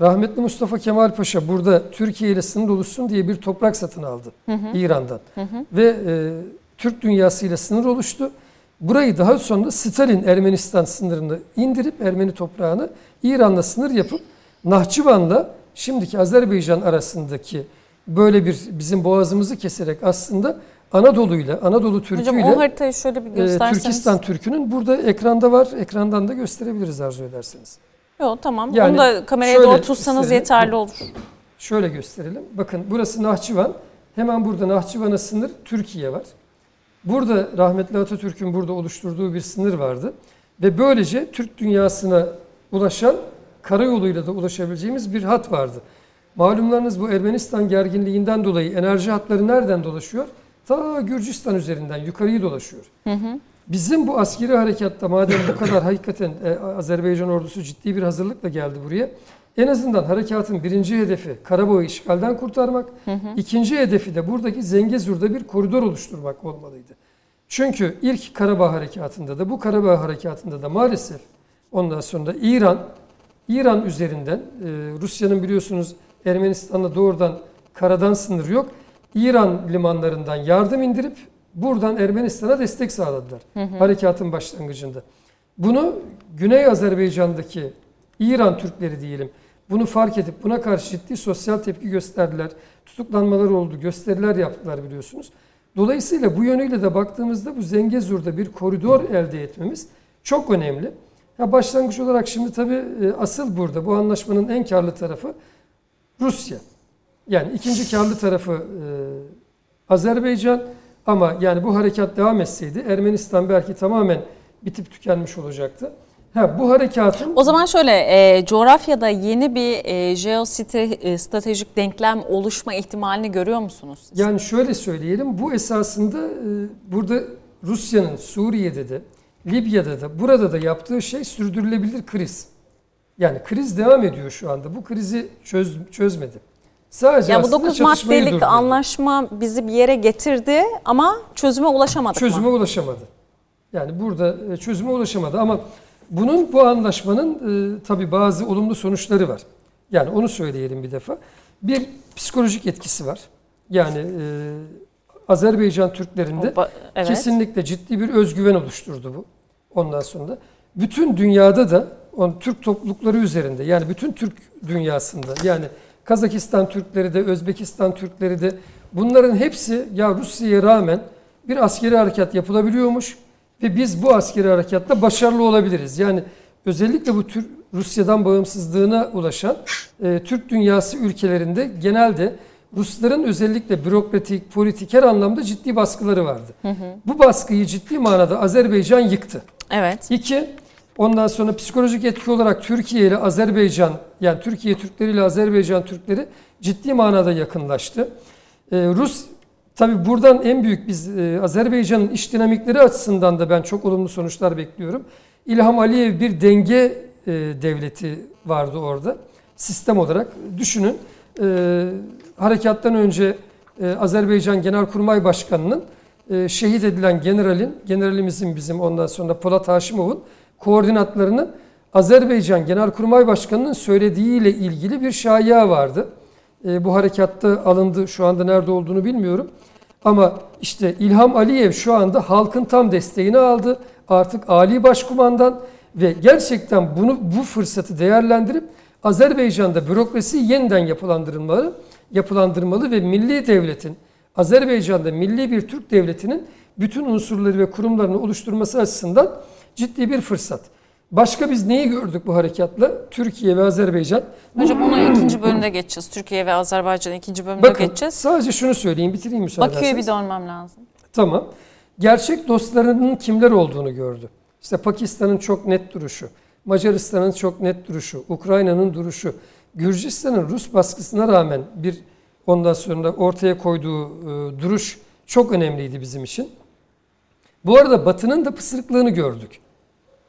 Rahmetli Mustafa Kemal Paşa burada Türkiye ile sınır oluşsun diye bir toprak satın aldı hı hı. İran'dan. Hı hı. Ve e, Türk dünyası ile sınır oluştu. Burayı daha sonra Stalin Ermenistan sınırını indirip Ermeni toprağını İran'la sınır yapıp Nahçıvan'la şimdiki Azerbaycan arasındaki böyle bir bizim boğazımızı keserek aslında Anadolu ile Anadolu Türkü Hocam, ile o haritayı şöyle bir gösterseniz. E, Türkistan Türkü'nün burada ekranda var. Ekrandan da gösterebiliriz arzu ederseniz. Yok tamam. Yani Onu da kameraya doğru tutsanız yeterli olur. Şöyle gösterelim. Bakın burası Nahçıvan. Hemen burada Nahçıvan'a sınır Türkiye var. Burada rahmetli Atatürk'ün burada oluşturduğu bir sınır vardı. Ve böylece Türk dünyasına ulaşan karayoluyla da ulaşabileceğimiz bir hat vardı. Malumlarınız bu Ermenistan gerginliğinden dolayı enerji hatları nereden dolaşıyor? Ta Gürcistan üzerinden yukarıyı dolaşıyor. Hı hı. Bizim bu askeri harekatta madem bu kadar hakikaten e, Azerbaycan ordusu ciddi bir hazırlıkla geldi buraya. En azından harekatın birinci hedefi Karabağ'ı işgalden kurtarmak. Hı hı. İkinci hedefi de buradaki Zengezur'da bir koridor oluşturmak olmalıydı. Çünkü ilk Karabağ harekatında da bu Karabağ harekatında da maalesef ondan sonra İran İran üzerinden e, Rusya'nın biliyorsunuz Ermenistan'la doğrudan karadan sınır yok. İran limanlarından yardım indirip buradan Ermenistan'a destek sağladılar. Hı hı. Harekatın başlangıcında. Bunu Güney Azerbaycan'daki İran Türkleri diyelim bunu fark edip buna karşı ciddi sosyal tepki gösterdiler. Tutuklanmalar oldu, gösteriler yaptılar biliyorsunuz. Dolayısıyla bu yönüyle de baktığımızda bu Zengezur'da bir koridor elde etmemiz çok önemli. Ya başlangıç olarak şimdi tabii e, asıl burada bu anlaşmanın en karlı tarafı Rusya. Yani ikinci karlı tarafı e, Azerbaycan ama yani bu harekat devam etseydi Ermenistan belki tamamen bitip tükenmiş olacaktı. Ha, bu harekatın... O zaman şöyle, e, coğrafyada yeni bir e, jeostratejik denklem oluşma ihtimalini görüyor musunuz? Siz? Yani şöyle söyleyelim, bu esasında e, burada Rusya'nın Suriye'de de, Libya'da da, burada da yaptığı şey sürdürülebilir kriz. Yani kriz devam ediyor şu anda. Bu krizi çöz, çözmedi. Sadece yani bu 9 maddelik durdurdu. anlaşma bizi bir yere getirdi ama çözüme ulaşamadık Çözüme mı? ulaşamadı. Yani burada e, çözüme ulaşamadı ama bunun bu anlaşmanın e, tabii bazı olumlu sonuçları var. Yani onu söyleyelim bir defa. Bir psikolojik etkisi var. Yani e, Azerbaycan Türklerinde evet. kesinlikle ciddi bir özgüven oluşturdu bu. Ondan sonra bütün dünyada da on Türk toplulukları üzerinde yani bütün Türk dünyasında yani Kazakistan Türkleri de Özbekistan Türkleri de bunların hepsi ya Rusya'ya rağmen bir askeri harekat yapılabiliyormuş ve biz bu askeri harekatta başarılı olabiliriz. Yani özellikle bu tür Rusya'dan bağımsızlığına ulaşan e, Türk dünyası ülkelerinde genelde Rusların özellikle bürokratik, politik her anlamda ciddi baskıları vardı. Hı hı. Bu baskıyı ciddi manada Azerbaycan yıktı. Evet. İki, ondan sonra psikolojik etki olarak Türkiye ile Azerbaycan, yani Türkiye Türkleri ile Azerbaycan Türkleri ciddi manada yakınlaştı. Ee, Rus Tabi buradan en büyük biz e, Azerbaycan'ın iş dinamikleri açısından da ben çok olumlu sonuçlar bekliyorum. İlham Aliyev bir denge e, devleti vardı orada. Sistem olarak düşünün. E, harekattan önce e, Azerbaycan Genelkurmay Başkanı'nın e, şehit edilen generalin, generalimizin bizim ondan sonra Polat Haşimov'un koordinatlarını Azerbaycan Genelkurmay Başkanı'nın söylediğiyle ilgili bir şaya vardı. E, bu harekatta alındı. Şu anda nerede olduğunu bilmiyorum. Ama işte İlham Aliyev şu anda halkın tam desteğini aldı. Artık Ali Başkumandan ve gerçekten bunu bu fırsatı değerlendirip Azerbaycan'da bürokrasi yeniden yapılandırılmalı, yapılandırmalı ve milli devletin Azerbaycan'da milli bir Türk devletinin bütün unsurları ve kurumlarını oluşturması açısından ciddi bir fırsat. Başka biz neyi gördük bu harekatla? Türkiye ve Azerbaycan. Hocam onu ikinci bölümde geçeceğiz. Türkiye ve Azerbaycan ikinci bölümde Bakın, geçeceğiz. sadece şunu söyleyeyim bitireyim müsaade Bakü'ye bir dönmem lazım. Tamam. Gerçek dostlarının kimler olduğunu gördü. İşte Pakistan'ın çok net duruşu, Macaristan'ın çok net duruşu, Ukrayna'nın duruşu, Gürcistan'ın Rus baskısına rağmen bir ondan sonra ortaya koyduğu e, duruş çok önemliydi bizim için. Bu arada Batı'nın da pısırıklığını gördük.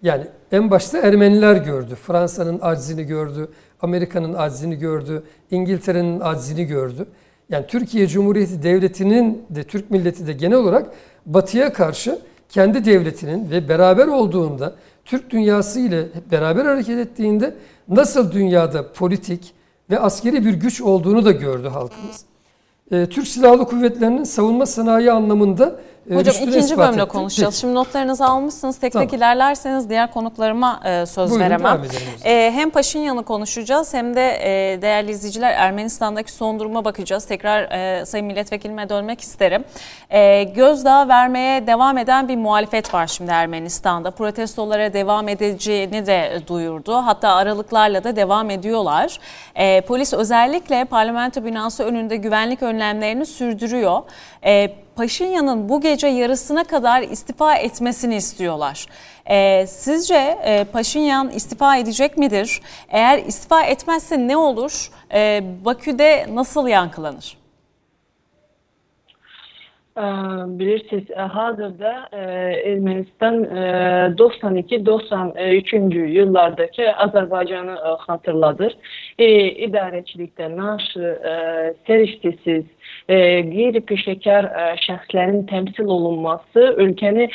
Yani en başta Ermeniler gördü. Fransa'nın aczini gördü, Amerika'nın aczini gördü, İngiltere'nin aczini gördü. Yani Türkiye Cumhuriyeti Devleti'nin de Türk milleti de genel olarak Batı'ya karşı kendi devletinin ve beraber olduğunda Türk dünyası ile beraber hareket ettiğinde nasıl dünyada politik ve askeri bir güç olduğunu da gördü halkımız. Ee, Türk Silahlı Kuvvetleri'nin savunma sanayi anlamında Hocam ikinci bölümde etti. konuşacağız. Şimdi notlarınızı almışsınız. Tek tamam. tek ilerlerseniz diğer konuklarıma e, söz Buyurun, veremem. E, hem Paşinyan'ı konuşacağız hem de e, değerli izleyiciler Ermenistan'daki son duruma bakacağız. Tekrar e, Sayın Milletvekilime dönmek isterim. E, gözdağı vermeye devam eden bir muhalefet var şimdi Ermenistan'da. Protestolara devam edeceğini de duyurdu. Hatta aralıklarla da devam ediyorlar. E, polis özellikle parlamento binası önünde güvenlik önlemlerini sürdürüyor. E, Paşinyan'ın bu gece yarısına kadar istifa etmesini istiyorlar. E, sizce e, Paşinyan istifa edecek midir? Eğer istifa etmezse ne olur? E, Bakü'de nasıl yankılanır? Bilirsiniz hazırda Ermənistan 92-93 yıllardaki Azərbaycanı xatırladır. İdarəçilikdə naşı, səriştisiz, qeyri-peşəkar şəxslərin təmsil olunması ölkəni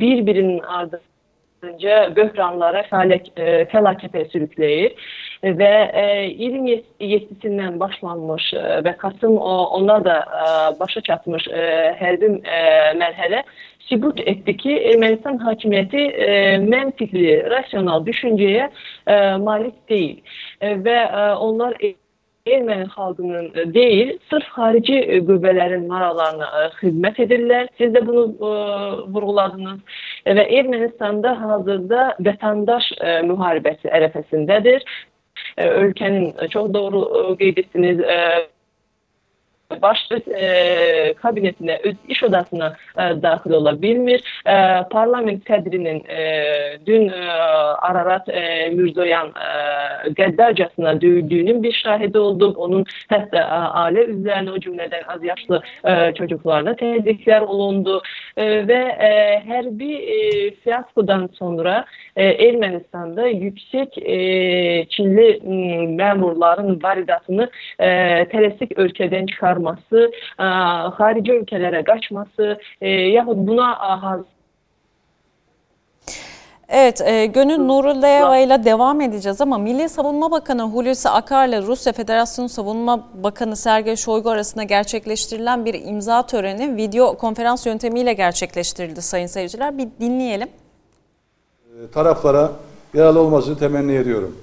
bir-birinin ardınca böhranlara, fəlakətə sürükləyir. Və e, 27-sindən başlanmış e, və Kasım ona da e, başa çatmış e, hərbi e, mərhələ sübut etdi ki, Ermənistan hakimiyyəti e, məntiqli, rasional düşüncəyə e, malik deyil. E, və e, onlar Erməni xalqının e, deyil, sırf xarici e, qüvvələrin maraqlarına e, xidmət edirlər. Siz də bunu ə, vurğuladınız. Və Ermənistanda hazırda vətəndaş ə, müharibəsi ərəfəsindədir. ülkenin çok doğru qeyd etdiniz başlık e, kabinetine, iş odasına e, dahil olabilmir. E, parlament sədrinin e, dün e, Ararat e, Mürzoyan e, qəddarcasına döyüldüğünün bir şahidi olduk. Onun hətta e, aile üzerine o cümleden az yaşlı e, çocuklarla tehditler olundu. E, ve e, hərbi e, fiyaskodan sonra e, Ermənistan'da yüksek e, Çinli memurların varidatını e, tələsik ölkədən çıxar çıkarması, e, harici ülkelere kaçması e, yahut buna hazır Evet, e, Gönül Nurullayeva ile devam edeceğiz ama Milli Savunma Bakanı Hulusi Akar ile Rusya Federasyonu Savunma Bakanı Sergey Shoigu arasında gerçekleştirilen bir imza töreni video konferans yöntemiyle gerçekleştirildi sayın seyirciler. Bir dinleyelim. Taraflara yaralı olmasını temenni ediyorum.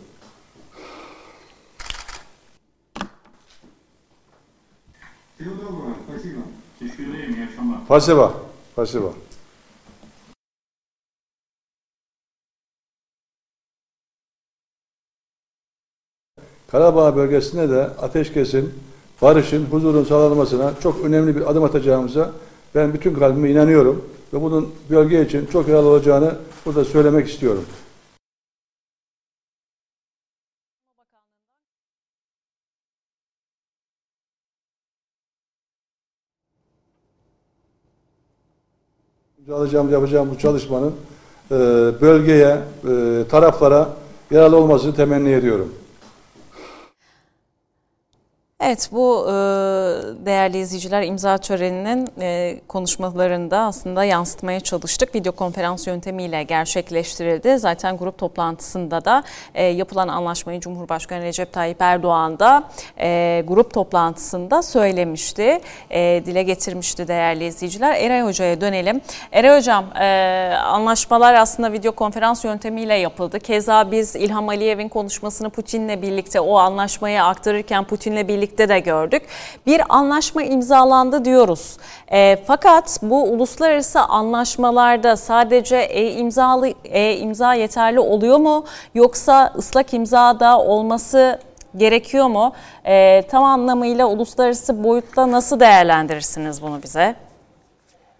Teşekkür yaşama. Pasiba. Pasiba. Karabağ bölgesinde de ateşkesin, barışın, huzurun sağlanmasına çok önemli bir adım atacağımıza ben bütün kalbime inanıyorum ve bunun bölge için çok yararlı olacağını burada söylemek istiyorum. Alacağım, yapacağım bu çalışmanın e, bölgeye, e, taraflara yararlı olmasını temenni ediyorum. Evet bu e, değerli izleyiciler imza töreninin e, konuşmalarında aslında yansıtmaya çalıştık. Video konferans yöntemiyle gerçekleştirildi. Zaten grup toplantısında da e, yapılan anlaşmayı Cumhurbaşkanı Recep Tayyip Erdoğan da grup toplantısında söylemişti. Dile getirmişti değerli izleyiciler. Eray Hoca'ya dönelim. Eray Hocam anlaşmalar aslında video konferans yöntemiyle yapıldı. Keza biz İlham Aliyev'in konuşmasını Putin'le birlikte o anlaşmayı aktarırken Putin'le birlikte birlikte de gördük. Bir anlaşma imzalandı diyoruz. E, fakat bu uluslararası anlaşmalarda sadece e-imzalı e-imza yeterli oluyor mu? Yoksa ıslak imza da olması gerekiyor mu? E, tam anlamıyla uluslararası boyutta nasıl değerlendirirsiniz bunu bize?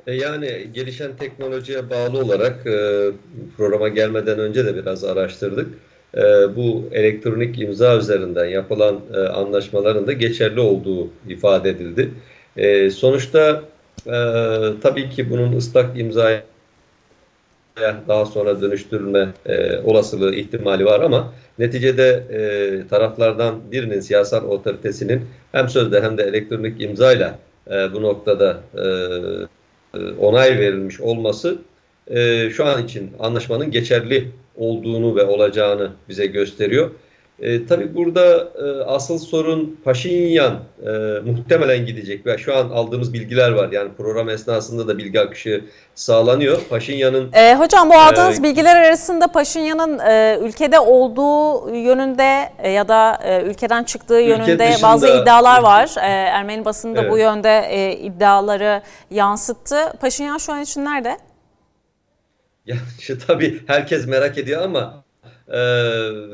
E, yani gelişen teknolojiye bağlı olarak e, programa gelmeden önce de biraz araştırdık. E, bu elektronik imza üzerinden yapılan anlaşmaların da geçerli olduğu ifade edildi. Sonuçta tabii ki bunun ıslak imzaya daha sonra dönüştürülme olasılığı ihtimali var ama neticede taraflardan birinin siyasal otoritesinin hem sözde hem de elektronik imzayla bu noktada e, onay verilmiş olması e, şu an için anlaşmanın geçerli olduğunu ve olacağını bize gösteriyor. E, tabii burada e, asıl sorun Paşinyan e, muhtemelen gidecek ve şu an aldığımız bilgiler var. Yani program esnasında da bilgi akışı sağlanıyor. Paşinyan'ın... E, hocam bu aldığınız e, bilgiler arasında Paşinyan'ın e, ülkede olduğu yönünde e, ya da e, ülkeden çıktığı yönünde dışında, bazı iddialar var. E, Ermeni basını da evet. bu yönde e, iddiaları yansıttı. Paşinyan şu an için nerede? Ya işte tabii herkes merak ediyor ama e,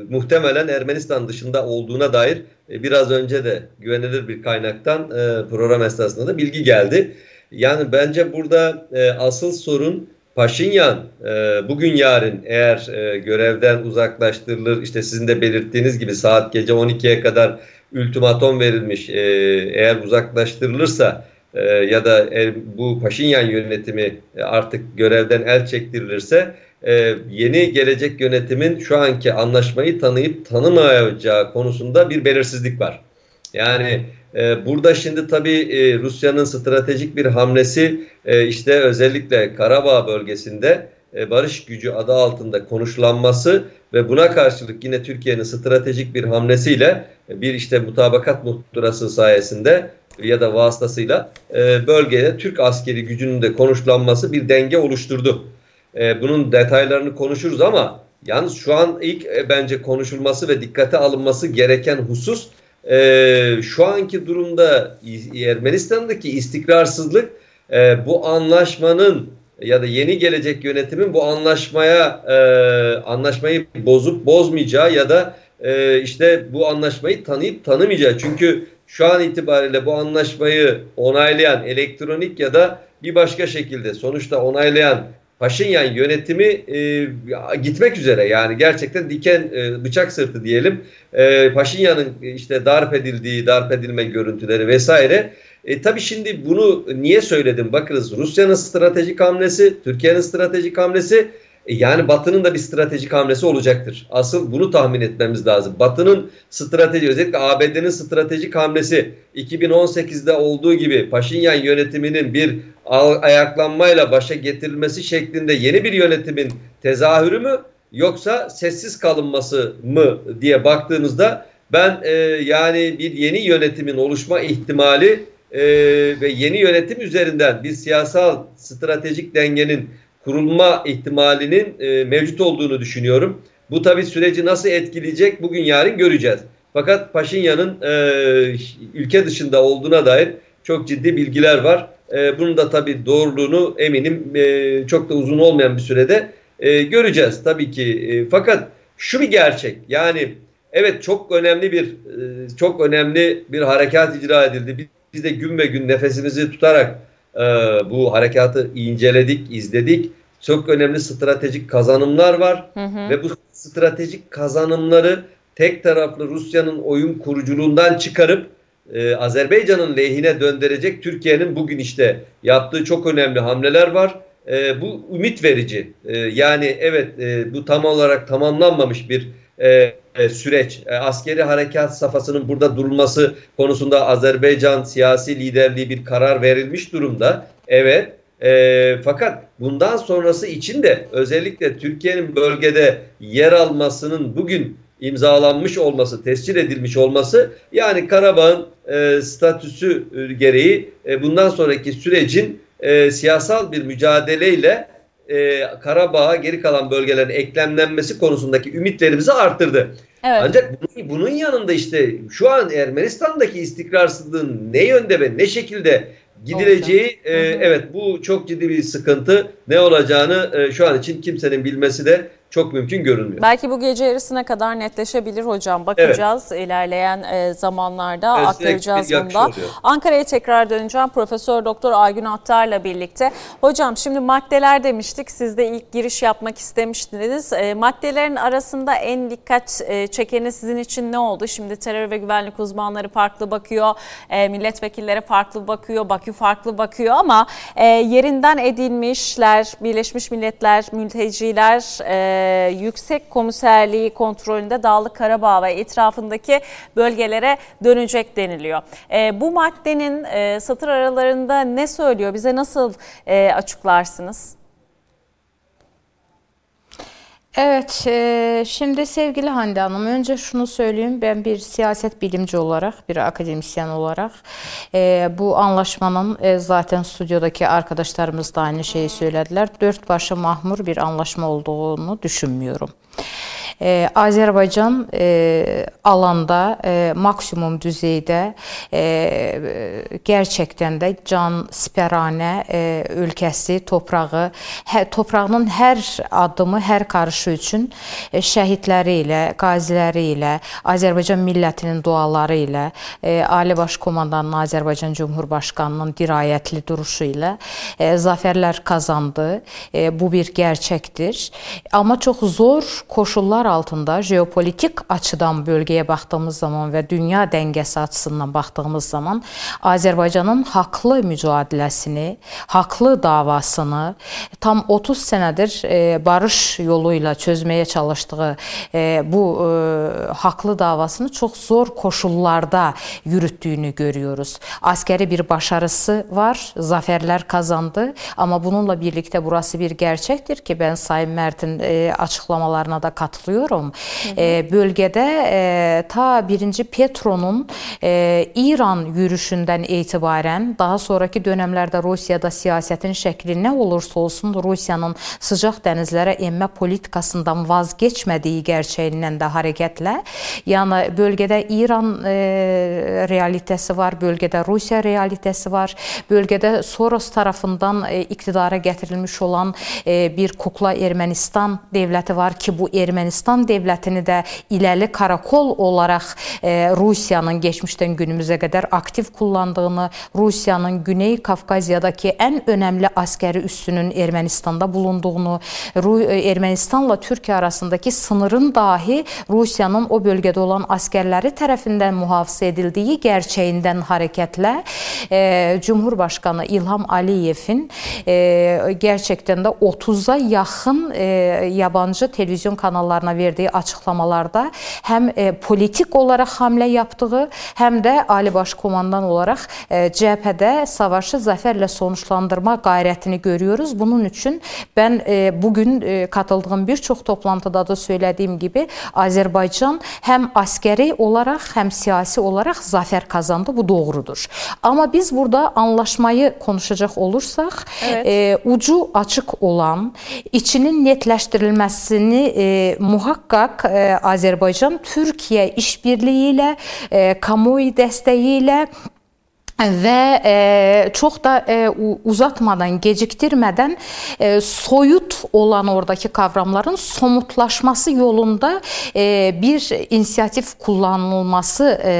muhtemelen Ermenistan dışında olduğuna dair e, biraz önce de güvenilir bir kaynaktan e, program esnasında da bilgi geldi. Yani bence burada e, asıl sorun Paşinyan e, bugün yarın eğer e, görevden uzaklaştırılır işte sizin de belirttiğiniz gibi saat gece 12'ye kadar ultimatom verilmiş e, eğer uzaklaştırılırsa e, ya da e, bu Paşinyan yönetimi artık görevden el çektirilirse e, yeni gelecek yönetimin şu anki anlaşmayı tanıyıp tanımayacağı konusunda bir belirsizlik var. Yani e, burada şimdi tabii e, Rusya'nın stratejik bir hamlesi e, işte özellikle Karabağ bölgesinde e, barış gücü adı altında konuşlanması ve buna karşılık yine Türkiye'nin stratejik bir hamlesiyle e, bir işte mutabakat muhtırası sayesinde ya da vasıtasıyla e, bölgede Türk askeri gücünün de konuşlanması bir denge oluşturdu. E, bunun detaylarını konuşuruz ama yalnız şu an ilk e, bence konuşulması ve dikkate alınması gereken husus e, şu anki durumda Ermenistan'daki istikrarsızlık e, bu anlaşmanın ya da yeni gelecek yönetimin bu anlaşmaya e, anlaşmayı bozup bozmayacağı ya da e, işte bu anlaşmayı tanıyıp tanımayacağı. Çünkü şu an itibariyle bu anlaşmayı onaylayan elektronik ya da bir başka şekilde sonuçta onaylayan Paşinyan yönetimi e, gitmek üzere yani gerçekten diken e, bıçak sırtı diyelim. E, Paşinyan'ın işte darp edildiği, darp edilme görüntüleri vesaire. E, tabii şimdi bunu niye söyledim? Bakınız Rusya'nın stratejik hamlesi, Türkiye'nin stratejik hamlesi e, yani Batı'nın da bir stratejik hamlesi olacaktır. Asıl bunu tahmin etmemiz lazım. Batı'nın strateji özellikle ABD'nin stratejik hamlesi 2018'de olduğu gibi Paşinyan yönetiminin bir ayaklanmayla başa getirilmesi şeklinde yeni bir yönetimin tezahürü mü yoksa sessiz kalınması mı diye baktığımızda ben e, yani bir yeni yönetimin oluşma ihtimali e, ve yeni yönetim üzerinden bir siyasal stratejik dengenin kurulma ihtimalinin e, mevcut olduğunu düşünüyorum. Bu tabi süreci nasıl etkileyecek bugün yarın göreceğiz. Fakat Paşinyan'ın e, ülke dışında olduğuna dair çok ciddi bilgiler var. E, bunun da tabi doğruluğunu eminim e, çok da uzun olmayan bir sürede e, göreceğiz tabii ki. E, fakat şu bir gerçek yani evet çok önemli bir e, çok önemli bir harekat icra edildi. Biz de gün ve gün nefesimizi tutarak e, bu harekatı inceledik, izledik. Çok önemli stratejik kazanımlar var hı hı. ve bu stratejik kazanımları tek taraflı Rusya'nın oyun kuruculuğundan çıkarıp e, Azerbaycan'ın lehine döndürecek Türkiye'nin bugün işte yaptığı çok önemli hamleler var. E, bu ümit verici. E, yani evet e, bu tam olarak tamamlanmamış bir e, e, süreç. E, askeri harekat safhasının burada durulması konusunda Azerbaycan siyasi liderliği bir karar verilmiş durumda. Evet. E, fakat bundan sonrası için de özellikle Türkiye'nin bölgede yer almasının bugün imzalanmış olması, tescil edilmiş olması yani Karabağ'ın e, statüsü gereği e, bundan sonraki sürecin e, siyasal bir mücadeleyle e, Karabağ'a geri kalan bölgelerin eklemlenmesi konusundaki ümitlerimizi arttırdı. Evet. Ancak bunun, bunun yanında işte şu an Ermenistan'daki istikrarsızlığın ne yönde ve ne şekilde gidileceği e, evet bu çok ciddi bir sıkıntı. Ne olacağını e, şu an için kimsenin bilmesi de çok mümkün görünmüyor. Belki bu gece yarısına kadar netleşebilir hocam. Bakacağız evet. ilerleyen e, zamanlarda evet, aktaracağız bunda. Ankara'ya tekrar döneceğim. Profesör Doktor Aygün Attar'la birlikte. Hocam şimdi maddeler demiştik. Siz de ilk giriş yapmak istemiştiniz. E, maddelerin arasında en dikkat e, çekeni sizin için ne oldu? Şimdi terör ve güvenlik uzmanları farklı bakıyor. E, milletvekilleri farklı bakıyor. Bakü farklı bakıyor ama e, yerinden edilmişler, Birleşmiş Milletler, mülteciler, e, e, Yüksek Komiserliği kontrolünde Dağlık Karabağ ve etrafındaki bölgelere dönecek deniliyor. E, bu maddenin e, satır aralarında ne söylüyor? Bize nasıl e, açıklarsınız? Evet, e, şimdi sevgili Hande Hanım, önce şunu söyleyeyim. Ben bir siyaset bilimci olarak, bir akademisyen olarak e, bu anlaşmanın e, zaten stüdyodaki arkadaşlarımız da aynı şeyi söylediler. Dört başı mahmur bir anlaşma olduğunu düşünmüyorum. E, Azərbaycan e, alanda e, maksimum düzeydə e, gerçəkdən də can siperanə e, ölkəsi, torpağı, hə, torpağının hər addımı, hər qarışı üçün e, şəhidləri ilə, qaziləri ilə, Azərbaycan millətinin duaları ilə, e, Ali Baş Komandanın Azərbaycan Cumhurbaşqanının dirayətli duruşu ilə e, zəfərlər qazandı. E, bu bir gerçəkdir. Amma çox zor koşullar altında jeopolitik açıdan bölgəyə baxdığımız zaman və dünya dəngəsi açısından baxdığımız zaman Azərbaycanın haqlı mücadiləsini, haqlı davasını tam 30 sənədir e, barış yolu ilə çözməyə çalışdığı e, bu e, haqlı davasını çox zor koşullarda yürütdüyünü görüyoruz. Askeri bir başarısı var, zaferlər kazandı, amma bununla birlikdə burası bir gerçəkdir ki, ben Sayın Mert'in açıqlamalarına da katılıyorum. E, bölgədə e, ta 1-ci Petronun e, İran yürüşündən etibarən daha sonraki dövrlərdə Rusiyada siyasətin şəkli nə olursa olsun Rusiyanın sıcaq dənizlərə enmə politikasından vazgeçmədiyi gerçəyindən də hərəkətlə, yəni bölgədə İran e, realitəsi var, bölgədə Rusiya realitəsi var, bölgədə Soros tərəfindən e, iqtidara gətirilmiş olan e, bir kukla Ermənistan dövləti var ki, bu Ermənistan dövləti dövlətini də iləli karakol olaraq e, Rusiyanın keçmişdən günümüzə qədər aktiv kullandığını, Rusiyanın Güney Kafkaziyadakı ən önəmli askeri üssünün Ermənistanda bulunduğunu, e, Ermənistanla Türkiyə arasındakı sınırın dahi Rusiyanın o bölgədə olan askərləri tərəfindən mühafizə edildiyi gerçəyindən hərəkətlə e, Cumhurbaşqanı İlham Aliyevin e, gerçəkdən də 30-a yaxın yabancı televizyon kanallarına verdiyi açıqlamalarda həm e, politik olaraq hamlə yaptığı, həm də Ali Baş Komandan olaraq e, cəbhədə savaşı zəfərlə sonuçlandırma qayrətini görüyoruz. Bunun üçün ben e, bugün e, katıldığım bir çox toplantıda da söylədiyim gibi Azərbaycan həm askeri olaraq, həm siyasi olaraq zəfər kazandı. Bu doğrudur. Amma biz burada anlaşmayı konuşacaq olursaq, evet. ucu açıq olan, içinin netləşdirilməsini muhakkak e, Azərbaycan Türkiyə işbirliyi ilə, e, kamuoyu dəstəyi ilə və e, çox da e, uzatmadan, gecikdirmədən e, soyut olan oradakı kavramların somutlaşması yolunda e, bir inisiyativ kullanılması e,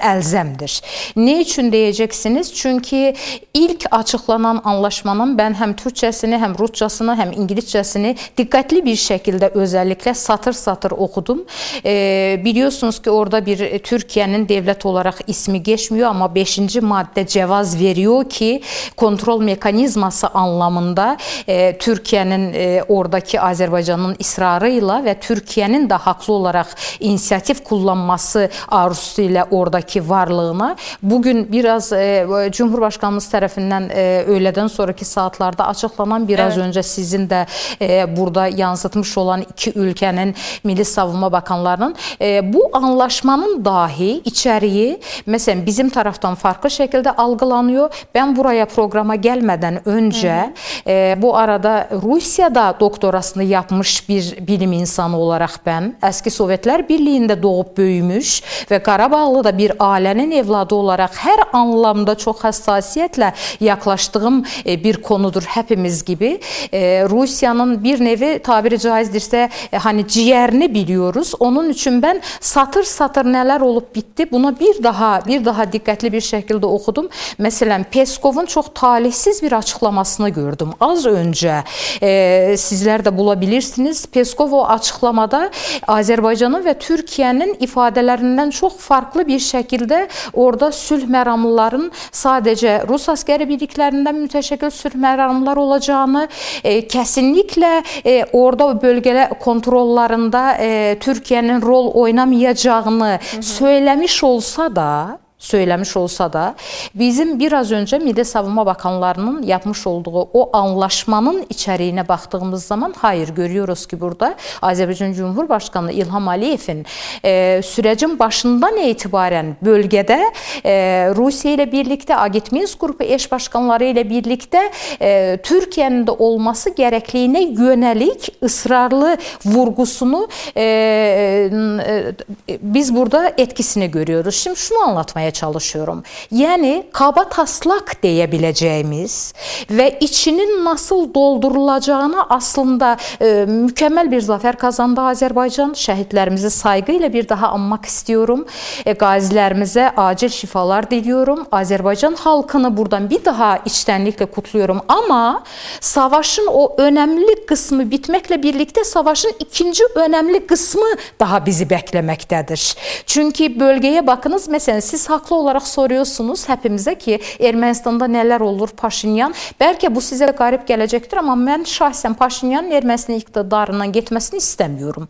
əlzəmdir. Ne üçün deyəcəksiniz? Çünki ilk açıqlanan anlaşmanın mən həm türkçəsini, həm ruscasını, həm ingiliscəsini diqqətli bir şəkildə özəlliklə satır-satır oxudum. E, biliyorsunuz ki, orada bir Türkiyənin devlət olaraq ismi geçmiyor, amma 5-ci maddə cəvaz veriyor ki, kontrol mekanizması anlamında e, Türkiyənin e, oradakı Azərbaycanın israrı ilə və Türkiyənin də haqlı olaraq inisiativ kullanması arzusu ilə oradakı varlığına bu gün biraz e, Cümhurbaşqanımız tərəfindən e, öğlədən sonrakı saatlarda açıqlanan biraz evet. öncə sizin də e, burada yansıtmış olan iki ölkənin Milli Savunma Bakanlarının e, bu anlaşmanın dahi içəriyi məsələn bizim tərəfdən farklı şey şəkildə algılanıyor. Mən buraya proqrama gəlmədən öncə Hı -hı. E, bu arada Rusiyada doktorasını yapmış bir bilim insanı olaraq mən əski Sovetlər Birliyində doğub böyümüş və Qarabağlı da bir ailənin evladı olaraq hər anlamda çox həssasiyyətlə yaxlaşdığım e, bir konudur hepimiz gibi. E, Rusiyanın bir nevi tabiri caizdirsə e, hani ciğerini biliyoruz. Onun üçün mən satır satır nələr olub bitdi buna bir daha bir daha diqqətli bir şəkildə oxudum. Məsələn, Peskovun çox talihsiz bir açıqlamasını gördüm az öncə. E, sizlər də bula bilirsiniz. Peskov o açıqlamada Azərbaycanın və Türkiyənin ifadələrindən çox farklı bir şəkildə orada sülh məramlıların sadəcə Rus əskəri birliklərindən mütəşəkkil sülh məramlılar olacağını, e, kəsinliklə e, orada bölgələ kontrollarında e, Türkiyənin rol oynamayacağını Hı -hı. söyləmiş olsa da söyləmiş olsa da, bizim biraz öncə Milli Savunma Bakanlarının yapmış olduğu o anlaşmanın içəriyinə baxdığımız zaman hayır görüyoruz ki, burada Azərbaycan Cumhurbaşqanı İlham Əliyevin e, sürecin başından etibarən bölgədə e, Rusiya ilə birlikdə Agitminsk qrupu eş başqanları ilə birlikdə e, Türkiyənin də olması gərəkliyinə yönəlik ısrarlı vurğusunu e, e, e, biz burada etkisini görüyoruz. Şimdi şunu anlatmaya çalışıyorum. Yani kaba taslak diyebileceğimiz ve içinin nasıl doldurulacağını aslında e, mükemmel bir zafer kazandı Azerbaycan. Şehitlerimizi saygıyla bir daha anmak istiyorum. E, gazilerimize acil şifalar diliyorum. Azerbaycan halkını buradan bir daha içtenlikle kutluyorum. Ama savaşın o önemli kısmı bitmekle birlikte savaşın ikinci önemli kısmı daha bizi beklemektedir. Çünkü bölgeye bakınız mesela siz hak Haqlı olaraq soruyorsunuz həpimizə ki, Ermənistanda nələr olur Paşinyan? Bəlkə bu sizə qərib gələcəkdir, amma mən şəxsən Paşinyanın Ermənistan iqtidarından getməsini istəmirəm.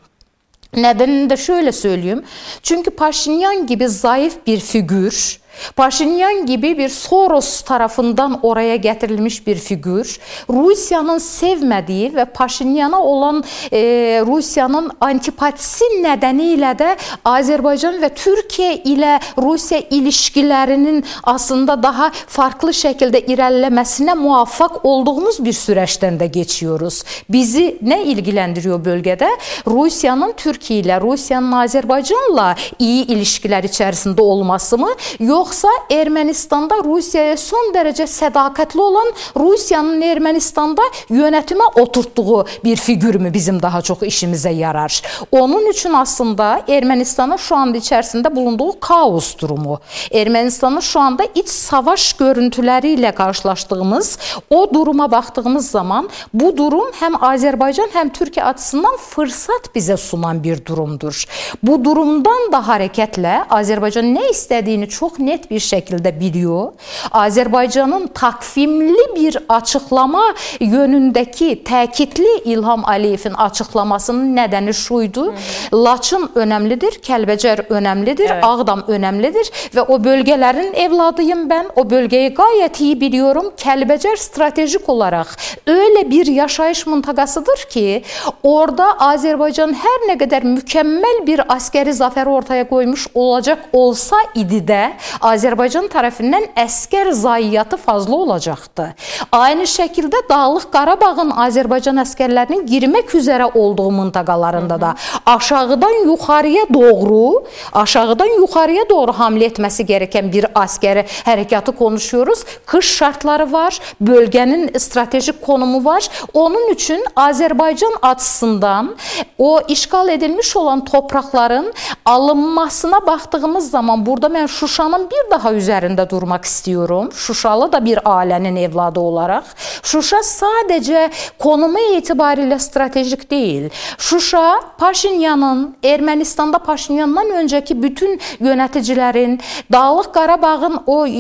Nedenini de şöyle söyleyeyim. Çünkü Paşinyan gibi zayıf bir figür Paşinyan gibi bir Soros tarafından oraya gətirilmiş bir figür, Rusiyanın sevmədiyi və Paşinyana olan e, Rusiyanın antipatisi nədənilə də Azərbaycan və Türkiyə ilə Rusiya ilişkilərinin aslında daha farklı şəkildə irəliləməsinə muvaffaq olduğumuz bir sürəcdən də keçiyoruz. Bizi nə ilgilendiriyor bölgədə? Rusiyanın Türkiyə ilə, Rusiyanın Azərbaycanla iyi ilişkilər içərisində olması mı, yox Yoksa Ermənistanda Rusiyaya son derece sədaqətli olan Rusiyanın Ermənistanda yönetime oturtduğu bir figür mü bizim daha çok işimize yarar? Onun için aslında Ermənistanın şu anda içerisinde bulunduğu kaos durumu, Ermənistanın şu anda iç savaş görüntüleriyle karşılaştığımız o duruma baktığımız zaman bu durum hem Azerbaycan hem Türkiye açısından fırsat bize sunan bir durumdur. Bu durumdan da hareketle Azerbaycan ne istediğini çok net net bir şəkildə biliyor. Azərbaycanın takvimli bir açıqlama yönündəki təkidli İlham Əliyevin açıqlamasının nədəni şuydu. Laçın önəmlidir, Kəlbəcər önəmlidir, evet. Ağdam önəmlidir və o bölgələrin evladıyım mən. O bölgəyi gayet iyi biliyorum. Kəlbəcər stratejik olaraq öyle bir yaşayış mıntıqasıdır ki, orada Azərbaycan hər nə qədər mükəmməl bir askeri zafər ortaya qoymuş olacaq olsa idi də, Azərbaycan tərəfindən əskər zayiyyatı fazla olacaqdı. Aynı şəkildə Dağlıq Qarabağın Azərbaycan əskərlərinin girmək üzrə olduğu mintaqalarında da aşağıdan yuxarıya doğru, aşağıdan yuxarıya doğru hamle etməsi gereken bir askeri hərəkatı konuşuyoruz. Kış şartları var, bölgenin stratejik konumu var. Onun üçün Azərbaycan açısından o işgal edilmiş olan toprakların alınmasına baktığımız zaman burada mən Şuşanın bir daha üzərində durmaq istəyirəm. Şuşalı da bir ailənin evladı olaraq, Şuşa sadəcə konumu etibarilə strateji deyil. Şuşa Paşinyanın Ermənistanda Paşinyandan öncəki bütün yöneticilərin Dağlıq Qarabağın o e,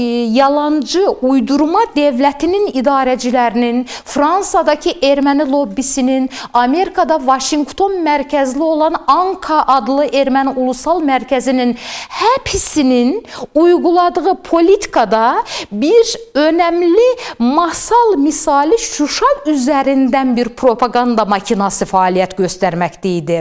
yalancı uydurma dövlətinin idarəcilərinin, Fransadakı erməni lobbisinin, Amerikada Vaşinqton mərkəzli olan ANKA adlı erməni ulusal mərkəzinin həbsinin uyğun uyguladığı politikada bir önemli masal misali Şuşa üzərindən bir propaganda makinası fəaliyyət göstərməkdə idi.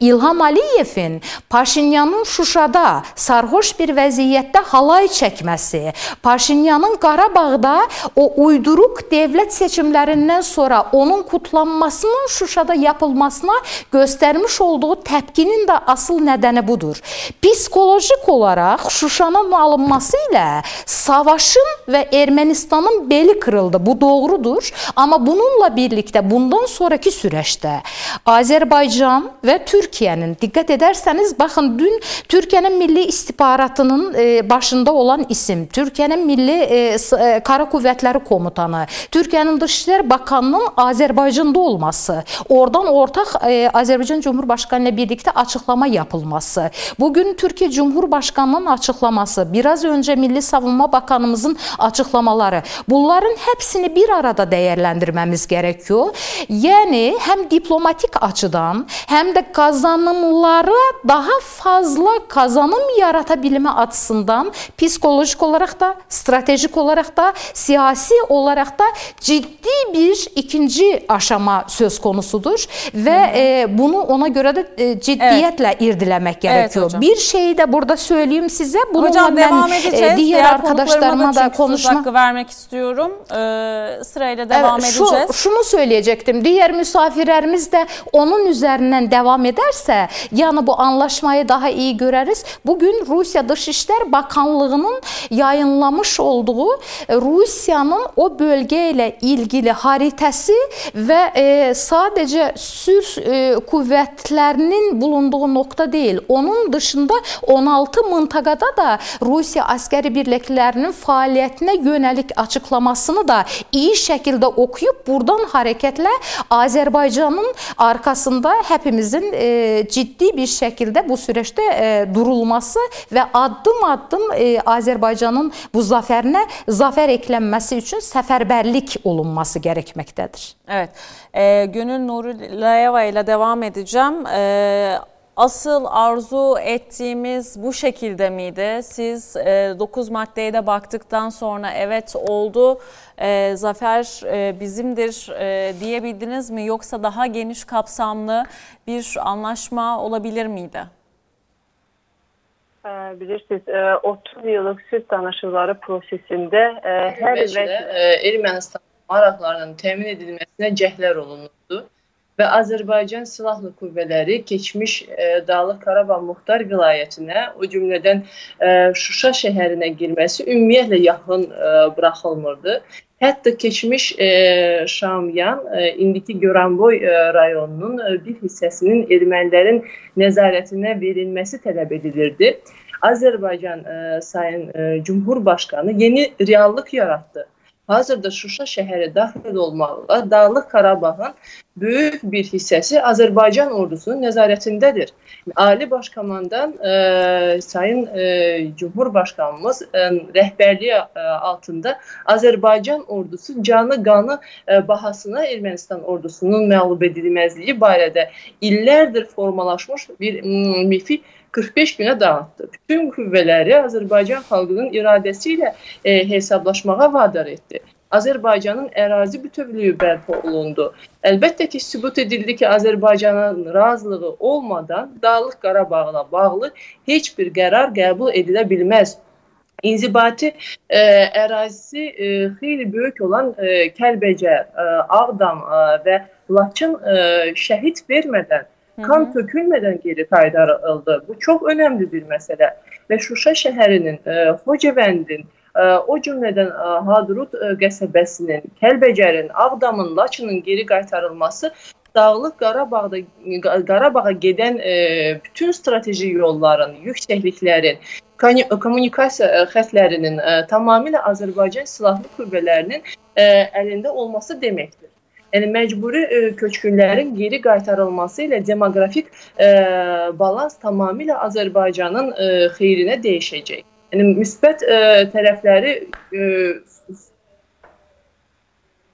İlham Aliyevin Paşinyanın Şuşada sarhoş bir vəziyyətdə halay çəkməsi, Paşinyanın Qarabağda o uyduruq dövlət seçimlərindən sonra onun kutlanmasının Şuşada yapılmasına göstərmiş olduğu təpkinin də asıl nədəni budur. Psixolojik olaraq Şuşanın alınması ilə savaşın və Ermənistanın beli kırıldı. Bu doğrudur. Amma bununla birlikdə bundan sonraki süreçdə Azərbaycan və Türkiyənin diqqət edərsəniz baxın dün Türkiyənin Milli İstihbaratının e, başında olan isim, Türkiyənin Milli e, e, Kara Qüvvətləri Komutanı, Türkiyənin Dışişlər Bakanının Azərbaycanda olması, oradan ortaq Azərbaycan Cumhurbaşqanı ilə birlikdə açıqlama yapılması, bugün Türkiyə Cumhurbaşqanının açıqlaması, biraz öncə Milli Savunma Bakanımızın açıqlamaları, bunların hepsini bir arada dəyərləndirməmiz gerekiyor. Yəni həm diplomatik açıdan, həm də kazanımlara daha fazla kazanım yarata bilmə açısından psikolojik olaraq da, stratejik olaraq da, siyasi olaraq da ciddi bir ikinci aşama söz konusudur və e, bunu ona görə də e, ciddiyyətlə evet. irdiləmək gerekiyor. Evet, bir şeyi de burada söyleyeyim size. Bununla hocam devam ben, edeceğiz. E, diğer, diğer arkadaşlarıma da, da konuşma hakkı vermek istiyorum. Ee, sırayla devam evet, şu, edeceğiz. Şunu söyleyecektim. Diğer misafirlerimiz de onun üzerinden devam ederse yani bu anlaşmayı daha iyi göreriz. Bugün Rusya Dışişler Bakanlığı'nın yayınlamış olduğu e, Rusya'nın o bölgeyle ilgili haritası ve e, sadece sür e, kuvvetlerinin bulunduğu nokta değil. Onun dışında 16 mıntıqada da Rusiya askeri birliklərinin fəaliyyətinə yönəlik açıqlamasını da iyi şəkildə oxuyub buradan hərəkətlə Azərbaycanın arkasında hepimizin e, ciddi bir şəkildə bu süreçdə e, durulması və addım-addım e, Azərbaycanın bu zafərinə zafər eklənməsi üçün səfərbərlik olunması gerekmektedir. Evet, e, Gönül Nurulayeva ile devam edeceğim. E, asıl arzu ettiğimiz bu şekilde miydi? Siz e, 9 maddeye de baktıktan sonra evet oldu, e, zafer e, bizimdir e, diyebildiniz mi? Yoksa daha geniş kapsamlı bir anlaşma olabilir miydi? Bilirsiniz, 30 yıllık sülh danışıqları prosesində hər və Ermənistan maraqlarının təmin edilməsinə cəhlər olunurdu və Azərbaycan Silahlı Qüvvələri keçmiş e, Dağlıq Qarabağ Muxtar vilayətinə, o cümlədən e, Şuşa şəhərinə girməsi ümumiyyətlə yaxın e, buraxılmırdı. Hətta keçmiş e, Şamyan, e, indiki Göranboy e, rayonunun e, bir hissəsinin ermənilərin nəzarətinə verilməsi tələb edilirdi. Azərbaycan e, Sayın e, Cumhurbaşkanı yeni reallıq yaratdı. Hazırda Şuşa şəhəri daxil olmaqla Dağlıq Qarabağın böyük bir hissəsi Azərbaycan ordusunun nəzarətindədir. Ali Başkomandan e, Sayın e, Cumhurbaşqanımız e, rəhbərliyi e, altında Azərbaycan ordusu canı qanı e, bahasına Ermənistan ordusunun məğlub edilməzliyi barədə illərdir formalaşmış bir mifi 45 günə dağıtdı. Bütün qüvvələri Azərbaycan xalqının iradəsi ilə e, hesablaşmağa vadar etdi. Azərbaycanın ərazi bütövlüyü bərpa olundu. Əlbəttə ki, sübut edildi ki, Azərbaycanın razılığı olmadan Dağlıq Qarabağla bağlı heç bir qərar qəbul edilə bilməz. İnzibati e, ərazisi e, xeyli böyük olan e, Kəlbəcər, e, Ağdam e, və Laçın e, şəhid vermədən kan tökülmeden geri kaydarıldı. Bu çok önemli bir mesele. Ve Şuşa şehrinin, e, Hocavend'in, e, o cümleden e, Hadrut e, qəsəbəsinin, Kəlbəcərin, Ağdamın, Laçının geri qaytarılması Dağlıq Qarabağda Qarabağa gedən e, bütün strateji yolların, yüksəkliklərin, kommunikasiya e, xətlərinin e, tamamilə Azərbaycan silahlı qüvvələrinin e, əlində olması deməkdir. Yəni məcburi e, köçkünlərin geri qaytarılması ilə demoqrafik e, balans tamamilə Azərbaycanın e, xeyrinə dəyişəcək. Yəni müsbət e, tərəfləri e,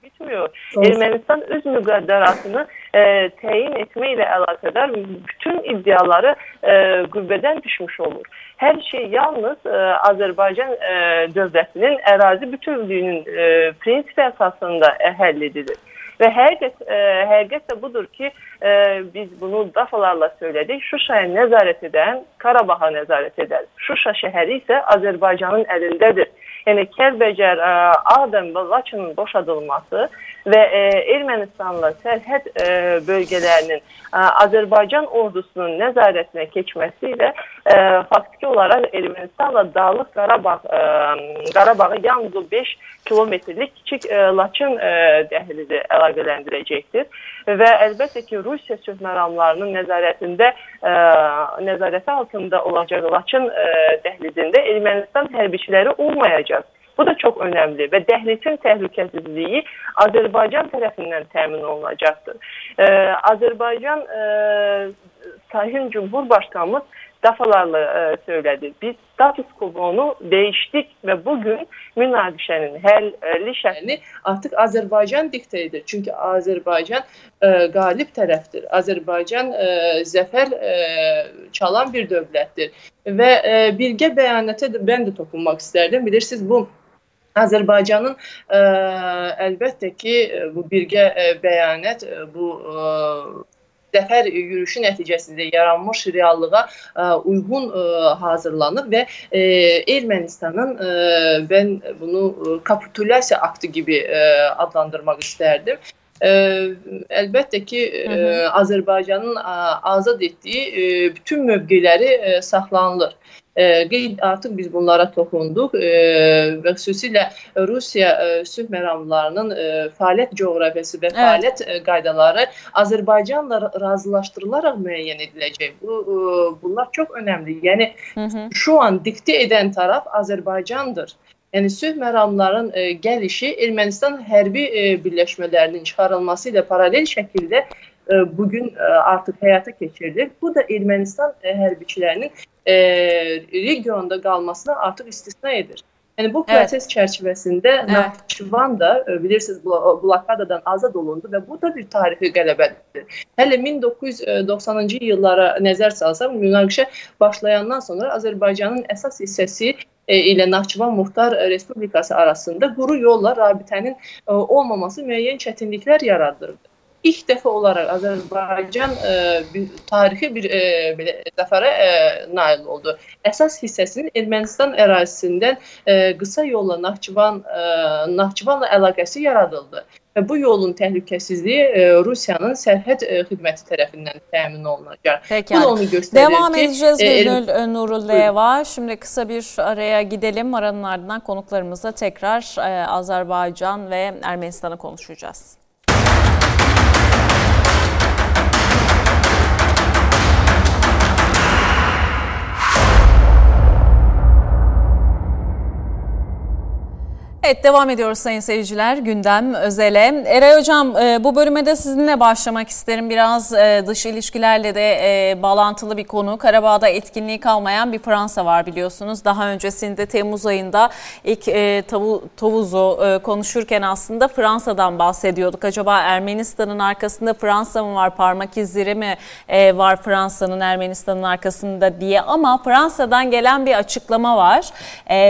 bitmiyor. Ermənistan öz müqəddəratını e, təyin etmə ilə əlaqədar bütün iddiaları e, qüvvədən düşmüş olur. Hər şey yalnız e, Azərbaycan e, dövlətinin ərazi bütövlüyünün e, prinsipi əsasında həll edilir. Və həqiqət, ə, həqiqət də budur ki, ə, biz bunu dəfələrlə söylədik. Şuşaya nəzarət edən Qarabağa nəzarət edər. Şuşa şəhəri isə Azərbaycanın əlindədir. Yəni Kəlbəcər, Ağdam və Laçının boşadılması və e, Ermənistanla sərhəd e, bölgələrinin e, Azərbaycan ordusunun nəzarətinə keçməsi ilə e, faktiki olaraq Ermənistanla Dağlıq Qarabağ e, Qarabağı yalnız o 5 kilometrlik kiçik e, Laçın e, dəhlizi əlaqələndirəcəkdir və əlbəttə ki, Rusiya sülh məramlarının nəzarətində ə, nəzarəti altında olacaq Laçın ə, dəhlizində Ermənistan hərbiçiləri olmayacaq. Bu da çox önəmli və dəhlizin təhlükəsizliyi Azərbaycan tərəfindən təmin olunacaqdır. Azərbaycan ə, Sayın Cumhurbaşqanımız defalarla e, söyledi. Biz status quo'nu değiştik ve bugün münaqişənin həlli şəklini artıq Azərbaycan dikte edir. Çünki Azərbaycan e, qalib tərəfdir. Azərbaycan e, zəfər e, çalan bir dövlətdir. Və e, birgə bəyanata da mən də toxunmaq istərdim. Bilirsiniz bu Azərbaycanın ə, e, əlbəttə ki, bu birgə ə, e, bəyanat e, bu ə, zəfər yürüyüşü nəticəsində yaranmış reallığa e, uyğun e, hazırlanıb və e, Ermənistanın ə, mən bunu kapitulyasiya aktı kimi adlandırmaq istərdim. Ə, əlbəttə ki, ə, Azərbaycanın ə, azad etdiyi ə, bütün mövqeləri ə, saxlanılır. E, qeyd artıq biz bunlara toxunduq e, və xüsusilə Rusiya e, sülh məramlarının e, fəaliyyət coğrafiyası və fəaliyyət e, qaydaları Azərbaycanla razılaşdırılaraq müəyyən ediləcək. Bu e, bunlar çox önəmli. Yəni hı -hı. şu an diktə edən tərəf Azərbaycandır. Yəni sülh məramlarının e, gəlişi Ermənistan hərbi e, birləşmələrinin çıxarılması ilə paralel şəkildə e, bugün e, artıq həyata keçirilir. Bu da Ermənistan e, hərbiçilərinin e, regionda qalmasına artıq istisna edir. Yəni bu proses evet. çərçivəsində evet. Naxçıvan da e, bilirsiniz blokadadan azad olundu və bu da bir tarixi qələbədir. Hələ 1990-cı illara nəzər salsaq, münaqişə başlayandan sonra Azərbaycanın əsas hissəsi e, ilə Naxçıvan Muxtar Respublikası arasında quru yolla rabitənin e, olmaması müəyyən çətinliklər yaradırdı ilk dəfə olaraq Azərbaycan e, bir, tarixi bir e, belə zəfərə e, nail oldu. Əsas hissəsinin Ermənistan ərazisindən ə, qısa yolla Naxçıvan ə, Naxçıvanla əlaqəsi yaradıldı. Və bu yolun təhlükəsizliyi ə, Rusiyanın sərhəd ə, xidməti tərəfindən təmin olunacaq. Peki, bu da onu göstərir Devam ki, edeceğiz Gülnül e, Nurulleva. Şimdi kısa bir araya gidelim. Aranın ardından konuklarımızla tekrar e, Azerbaycan ve Ermenistan'ı konuşacağız. Evet devam ediyoruz sayın seyirciler gündem özele. Eray Hocam e, bu bölüme de sizinle başlamak isterim. Biraz e, dış ilişkilerle de e, bağlantılı bir konu. Karabağ'da etkinliği kalmayan bir Fransa var biliyorsunuz. Daha öncesinde Temmuz ayında ilk tavu, Tavuz'u konuşurken aslında Fransa'dan bahsediyorduk. Acaba Ermenistan'ın arkasında Fransa mı var, parmak izleri mi var Fransa'nın Ermenistan'ın arkasında diye. Ama Fransa'dan gelen bir açıklama var.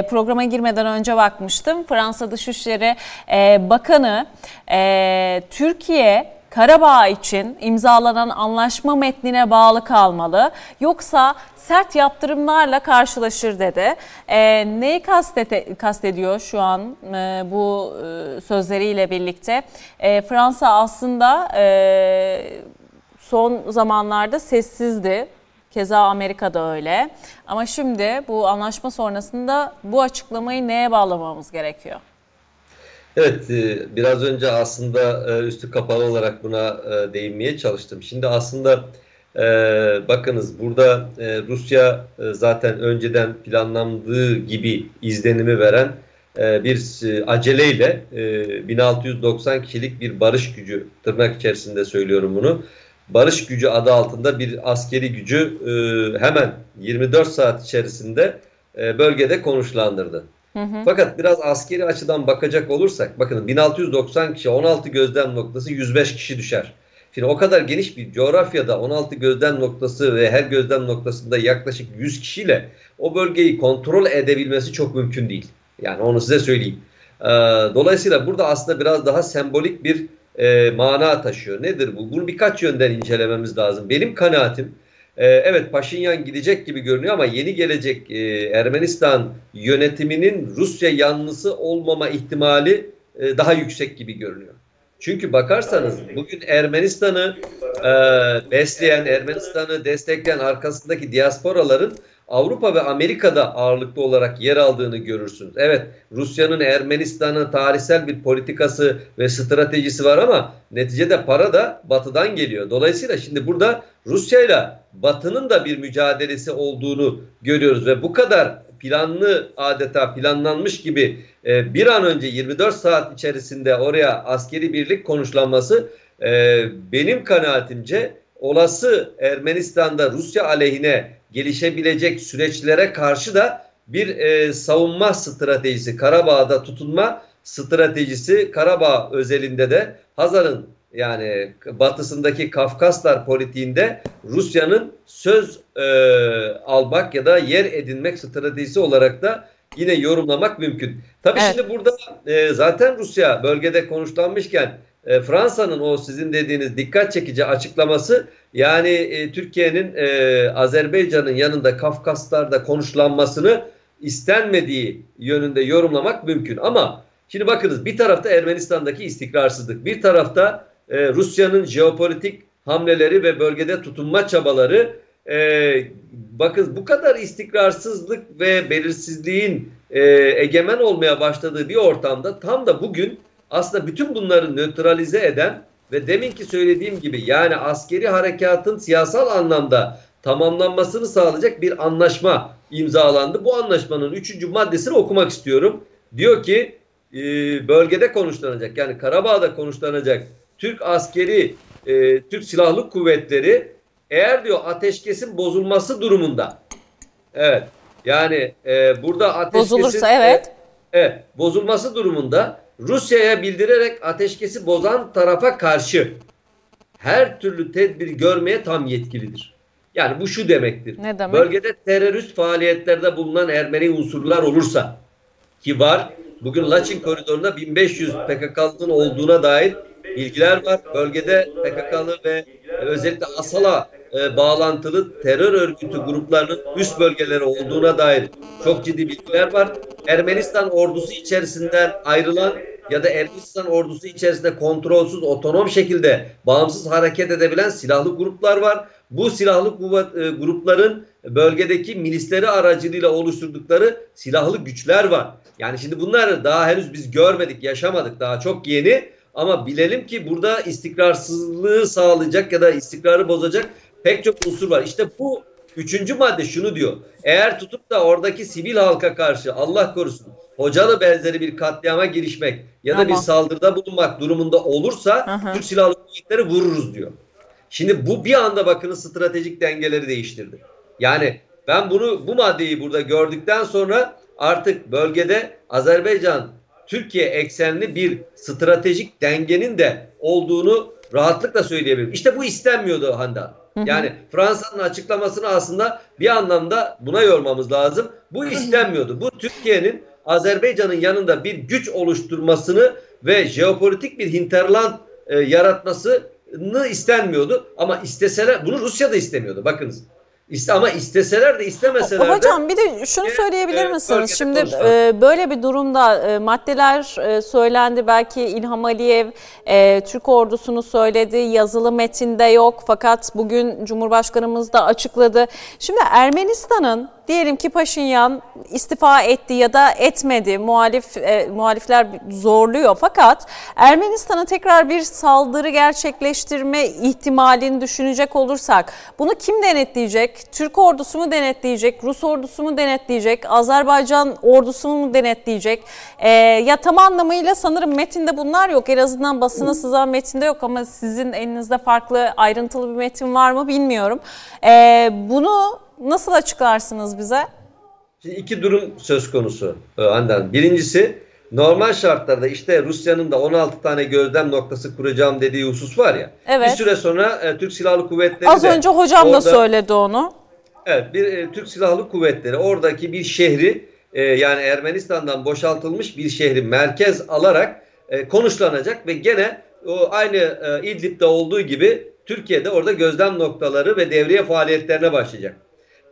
Programa girmeden önce bakmıştım. Fransa Fransa Dışişleri e, Bakanı e, Türkiye Karabağ için imzalanan anlaşma metnine bağlı kalmalı. Yoksa sert yaptırımlarla karşılaşır dedi. E, neyi kastete, kastediyor şu an e, bu e, sözleriyle birlikte? E, Fransa aslında e, son zamanlarda sessizdi. Keza Amerika'da öyle. Ama şimdi bu anlaşma sonrasında bu açıklamayı neye bağlamamız gerekiyor? Evet, e, biraz önce aslında e, üstü kapalı olarak buna e, değinmeye çalıştım. Şimdi aslında bakınız burada Rusya zaten önceden planlandığı gibi izlenimi veren bir aceleyle 1690 kişilik bir barış gücü, tırnak içerisinde söylüyorum bunu, barış gücü adı altında bir askeri gücü hemen 24 saat içerisinde bölgede konuşlandırdı. Hı hı. Fakat biraz askeri açıdan bakacak olursak bakın 1690 kişi 16 gözlem noktası 105 kişi düşer. Şimdi o kadar geniş bir coğrafyada 16 gözlem noktası ve her gözlem noktasında yaklaşık 100 kişiyle o bölgeyi kontrol edebilmesi çok mümkün değil. Yani onu size söyleyeyim. Ee, dolayısıyla burada aslında biraz daha sembolik bir e, mana taşıyor. Nedir bu? Bunu birkaç yönden incelememiz lazım. Benim kanaatim e, evet Paşinyan gidecek gibi görünüyor ama yeni gelecek e, Ermenistan yönetiminin Rusya yanlısı olmama ihtimali e, daha yüksek gibi görünüyor. Çünkü bakarsanız bugün Ermenistan'ı e, besleyen, Ermenistan'ı destekleyen arkasındaki diasporaların Avrupa ve Amerika'da ağırlıklı olarak yer aldığını görürsünüz. Evet Rusya'nın Ermenistan'ın tarihsel bir politikası ve stratejisi var ama neticede para da batıdan geliyor. Dolayısıyla şimdi burada Rusya ile batının da bir mücadelesi olduğunu görüyoruz ve bu kadar planlı adeta planlanmış gibi e, bir an önce 24 saat içerisinde oraya askeri birlik konuşlanması e, benim kanaatimce olası Ermenistan'da Rusya aleyhine gelişebilecek süreçlere karşı da bir e, savunma stratejisi, Karabağ'da tutunma stratejisi Karabağ özelinde de Hazar'ın yani batısındaki Kafkaslar politiğinde Rusya'nın söz e, almak ya da yer edinmek stratejisi olarak da yine yorumlamak mümkün. Tabii evet. şimdi burada e, zaten Rusya bölgede konuşlanmışken e, Fransa'nın o sizin dediğiniz dikkat çekici açıklaması yani e, Türkiye'nin e, Azerbaycan'ın yanında Kafkaslar'da konuşlanmasını istenmediği yönünde yorumlamak mümkün. Ama şimdi bakınız bir tarafta Ermenistan'daki istikrarsızlık, bir tarafta e, Rusya'nın jeopolitik hamleleri ve bölgede tutunma çabaları e, bakın bu kadar istikrarsızlık ve belirsizliğin e, egemen olmaya başladığı bir ortamda tam da bugün aslında bütün bunları nötralize eden ve deminki söylediğim gibi yani askeri harekatın siyasal anlamda tamamlanmasını sağlayacak bir anlaşma imzalandı. Bu anlaşmanın üçüncü maddesini okumak istiyorum. Diyor ki e, bölgede konuşlanacak yani Karabağ'da konuşlanacak Türk askeri, e, Türk Silahlı Kuvvetleri eğer diyor ateşkesin bozulması durumunda evet yani e, burada ateşkesin bozulursa evet. E, evet bozulması durumunda Rusya'ya bildirerek ateşkesi bozan tarafa karşı her türlü tedbir görmeye tam yetkilidir. Yani bu şu demektir. Ne demek? Bölgede terörist faaliyetlerde bulunan Ermeni unsurlar olursa ki var bugün Laçin koridorunda 1500 PKK'lının olduğuna dair bilgiler var. Bölgede PKK'lı ve özellikle Asala e, bağlantılı terör örgütü gruplarının üst bölgeleri olduğuna dair çok ciddi bilgiler var. Ermenistan ordusu içerisinden ayrılan ya da Ermenistan ordusu içerisinde kontrolsüz, otonom şekilde bağımsız hareket edebilen silahlı gruplar var. Bu silahlı kuvvet, e, grupların bölgedeki milisleri aracılığıyla oluşturdukları silahlı güçler var. Yani şimdi bunları daha henüz biz görmedik, yaşamadık. Daha çok yeni. Ama bilelim ki burada istikrarsızlığı sağlayacak ya da istikrarı bozacak pek çok unsur var. İşte bu üçüncü madde şunu diyor. Eğer tutup da oradaki sivil halka karşı Allah korusun hocalı benzeri bir katliama girişmek ya da Ama. bir saldırıda bulunmak durumunda olursa Aha. Türk Silahlı Kuvvetleri vururuz diyor. Şimdi bu bir anda bakın stratejik dengeleri değiştirdi. Yani ben bunu bu maddeyi burada gördükten sonra artık bölgede Azerbaycan Türkiye eksenli bir stratejik dengenin de olduğunu rahatlıkla söyleyebilirim. İşte bu istenmiyordu Handan. Yani Fransa'nın açıklamasını aslında bir anlamda buna yormamız lazım. Bu istenmiyordu. Bu Türkiye'nin Azerbaycan'ın yanında bir güç oluşturmasını ve jeopolitik bir hinterland e, yaratmasını istenmiyordu. Ama isteseler bunu Rusya da istemiyordu. Bakınız ama isteseler de istemeseler de. Hocam bir de şunu söyleyebilir misiniz? Şimdi e, böyle bir durumda e, maddeler e, söylendi. Belki İlham Aliyev e, Türk ordusunu söyledi. Yazılı metinde yok. Fakat bugün Cumhurbaşkanımız da açıkladı. Şimdi Ermenistan'ın Diyelim ki Paşinyan istifa etti ya da etmedi. Muhalif e, muhalifler zorluyor. Fakat Ermenistan'a tekrar bir saldırı gerçekleştirme ihtimalini düşünecek olursak bunu kim denetleyecek? Türk ordusu mu denetleyecek? Rus ordusu mu denetleyecek? Azerbaycan ordusu mu denetleyecek? E, ya tam anlamıyla sanırım metinde bunlar yok. En azından basına sızan metinde yok ama sizin elinizde farklı ayrıntılı bir metin var mı bilmiyorum. E, bunu Nasıl açıklarsınız bize? Şimdi iki durum söz konusu Handan. Birincisi normal şartlarda işte Rusya'nın da 16 tane gözlem noktası kuracağım dediği husus var ya. Evet. Bir süre sonra e, Türk Silahlı Kuvvetleri Az de önce hocam orada, da söyledi onu. Evet, bir e, Türk Silahlı Kuvvetleri oradaki bir şehri e, yani Ermenistan'dan boşaltılmış bir şehri merkez alarak e, konuşlanacak ve gene o aynı e, İdlib'de olduğu gibi Türkiye'de orada gözlem noktaları ve devriye faaliyetlerine başlayacak.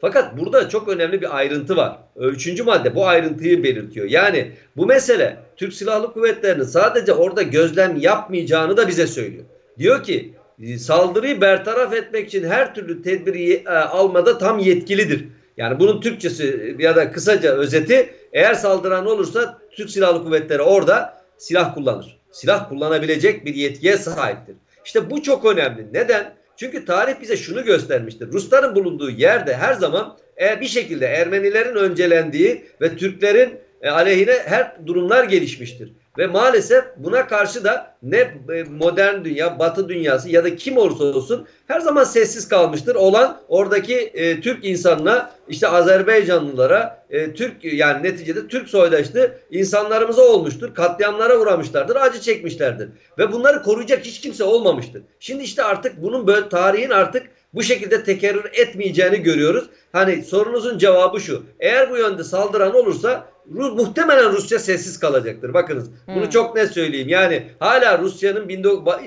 Fakat burada çok önemli bir ayrıntı var. Üçüncü madde bu ayrıntıyı belirtiyor. Yani bu mesele Türk Silahlı Kuvvetleri'nin sadece orada gözlem yapmayacağını da bize söylüyor. Diyor ki saldırıyı bertaraf etmek için her türlü tedbiri e, almada tam yetkilidir. Yani bunun Türkçesi ya da kısaca özeti eğer saldıran olursa Türk Silahlı Kuvvetleri orada silah kullanır. Silah kullanabilecek bir yetkiye sahiptir. İşte bu çok önemli. Neden? Çünkü tarih bize şunu göstermiştir. Rusların bulunduğu yerde her zaman e, bir şekilde Ermenilerin öncelendiği ve Türklerin e, aleyhine her durumlar gelişmiştir. Ve maalesef buna karşı da ne e, modern dünya, batı dünyası ya da kim olursa olsun her zaman sessiz kalmıştır. Olan oradaki e, Türk insanına, işte Azerbaycanlılara, e, Türk yani neticede Türk soydaşlı insanlarımıza olmuştur. Katliamlara uğramışlardır, acı çekmişlerdir. Ve bunları koruyacak hiç kimse olmamıştır. Şimdi işte artık bunun böyle tarihin artık bu şekilde tekerrür etmeyeceğini görüyoruz. Hani sorunuzun cevabı şu. Eğer bu yönde saldıran olursa Rus, muhtemelen Rusya sessiz kalacaktır. Bakınız bunu hmm. çok net söyleyeyim. Yani hala Rusya'nın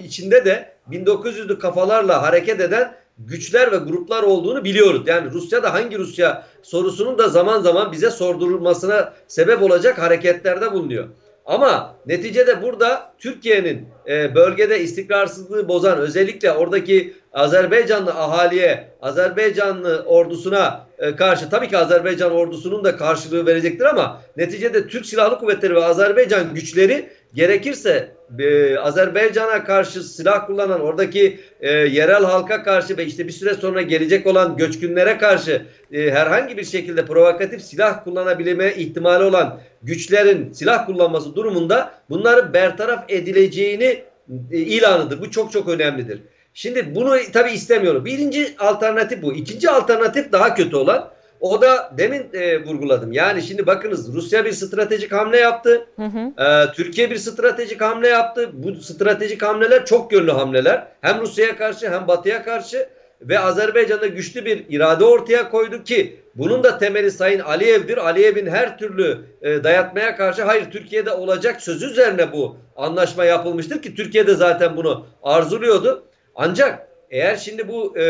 içinde de 1900'lü kafalarla hareket eden güçler ve gruplar olduğunu biliyoruz. Yani Rusya'da hangi Rusya sorusunun da zaman zaman bize sordurulmasına sebep olacak hareketlerde bulunuyor. Ama neticede burada Türkiye'nin e, bölgede istikrarsızlığı bozan özellikle oradaki Azerbaycanlı ahaliye, Azerbaycanlı ordusuna e, karşı tabii ki Azerbaycan ordusunun da karşılığı verecektir ama neticede Türk Silahlı Kuvvetleri ve Azerbaycan güçleri gerekirse e, Azerbaycan'a karşı silah kullanan oradaki e, yerel halka karşı ve işte bir süre sonra gelecek olan göçkünlere karşı e, herhangi bir şekilde provokatif silah kullanabilme ihtimali olan güçlerin silah kullanması durumunda bunları bertaraf edileceğini e, ilanıdır. Bu çok çok önemlidir. Şimdi bunu tabi istemiyorum. Birinci alternatif bu. İkinci alternatif daha kötü olan. O da demin e, vurguladım. Yani şimdi bakınız Rusya bir stratejik hamle yaptı. Hı hı. E, Türkiye bir stratejik hamle yaptı. Bu stratejik hamleler çok yönlü hamleler. Hem Rusya'ya karşı hem Batı'ya karşı ve Azerbaycan'da güçlü bir irade ortaya koydu ki bunun da temeli Sayın Aliyev'dir. Aliyev'in her türlü e, dayatmaya karşı hayır Türkiye'de olacak sözü üzerine bu anlaşma yapılmıştır ki Türkiye'de zaten bunu arzuluyordu. Ancak eğer şimdi bu e,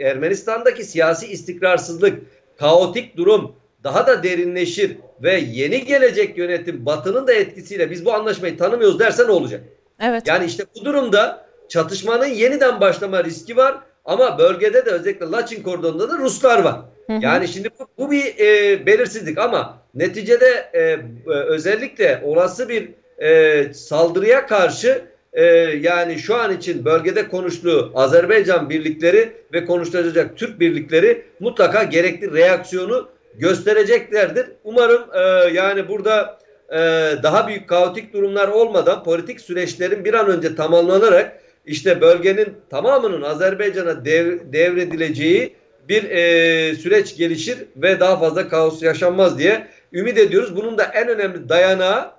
Ermenistan'daki siyasi istikrarsızlık, kaotik durum daha da derinleşir ve yeni gelecek yönetim Batı'nın da etkisiyle biz bu anlaşmayı tanımıyoruz derse ne olacak? Evet. Yani işte bu durumda çatışmanın yeniden başlama riski var ama bölgede de özellikle Laçin koridorunda da Ruslar var. Hı hı. Yani şimdi bu, bu bir e, belirsizlik ama neticede e, özellikle olası bir e, saldırıya karşı e, yani şu an için bölgede konuştuğu Azerbaycan birlikleri ve konuşulacak Türk birlikleri mutlaka gerekli reaksiyonu göstereceklerdir. Umarım e, yani burada e, daha büyük kaotik durumlar olmadan politik süreçlerin bir an önce tamamlanarak işte bölgenin tamamının Azerbaycan'a dev, devredileceği bir e, süreç gelişir ve daha fazla kaos yaşanmaz diye ümit ediyoruz. Bunun da en önemli dayanağı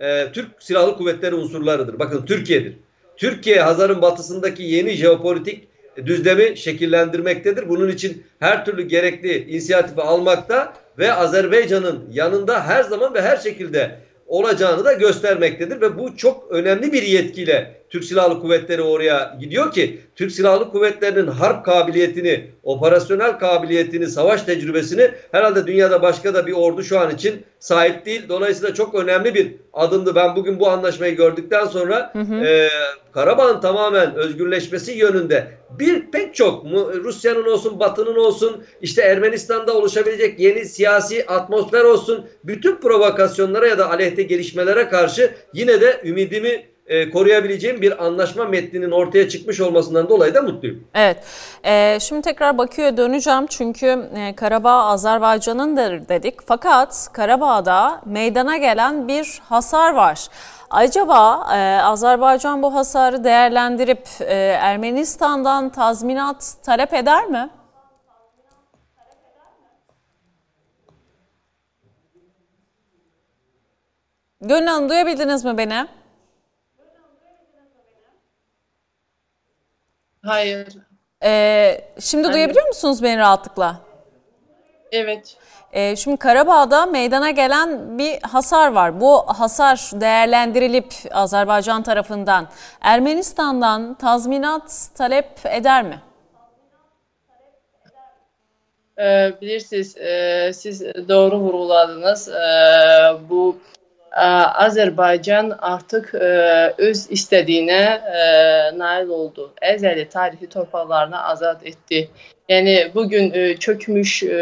e, Türk Silahlı Kuvvetleri unsurlarıdır. Bakın Türkiye'dir. Türkiye Hazar'ın batısındaki yeni jeopolitik düzlemi şekillendirmektedir. Bunun için her türlü gerekli inisiyatifi almakta ve Azerbaycan'ın yanında her zaman ve her şekilde olacağını da göstermektedir ve bu çok önemli bir yetkiyle Türk Silahlı Kuvvetleri oraya gidiyor ki Türk Silahlı Kuvvetleri'nin harp kabiliyetini, operasyonel kabiliyetini, savaş tecrübesini herhalde dünyada başka da bir ordu şu an için sahip değil. Dolayısıyla çok önemli bir adımdı. Ben bugün bu anlaşmayı gördükten sonra hı hı. E, Karabağ'ın tamamen özgürleşmesi yönünde bir pek çok Rusya'nın olsun, Batı'nın olsun, işte Ermenistan'da oluşabilecek yeni siyasi atmosfer olsun, bütün provokasyonlara ya da aleyhte gelişmelere karşı yine de ümidimi e, koruyabileceğim bir anlaşma metninin ortaya çıkmış olmasından dolayı da mutluyum. Evet. E, şimdi tekrar Bakü'ye döneceğim çünkü e, Karabağ Azerbaycan'ındır dedik. Fakat Karabağ'da meydana gelen bir hasar var. Acaba e, Azerbaycan bu hasarı değerlendirip e, Ermenistan'dan tazminat talep eder mi? Gönül Hanım duyabildiniz mi beni? Hayır. Ee, şimdi Hayır. duyabiliyor musunuz beni rahatlıkla? Evet. Ee, şimdi Karabağ'da meydana gelen bir hasar var. Bu hasar değerlendirilip Azerbaycan tarafından Ermenistan'dan tazminat talep eder mi? Ee, bilirsiniz, e, siz doğru vurguladınız. Ee, bu ə, Azərbaycan artıq ə, öz istədiyinə ə, nail oldu. Əzəli tarixi torpaqlarını azad etdi. Yəni bu gün çökmüş ə,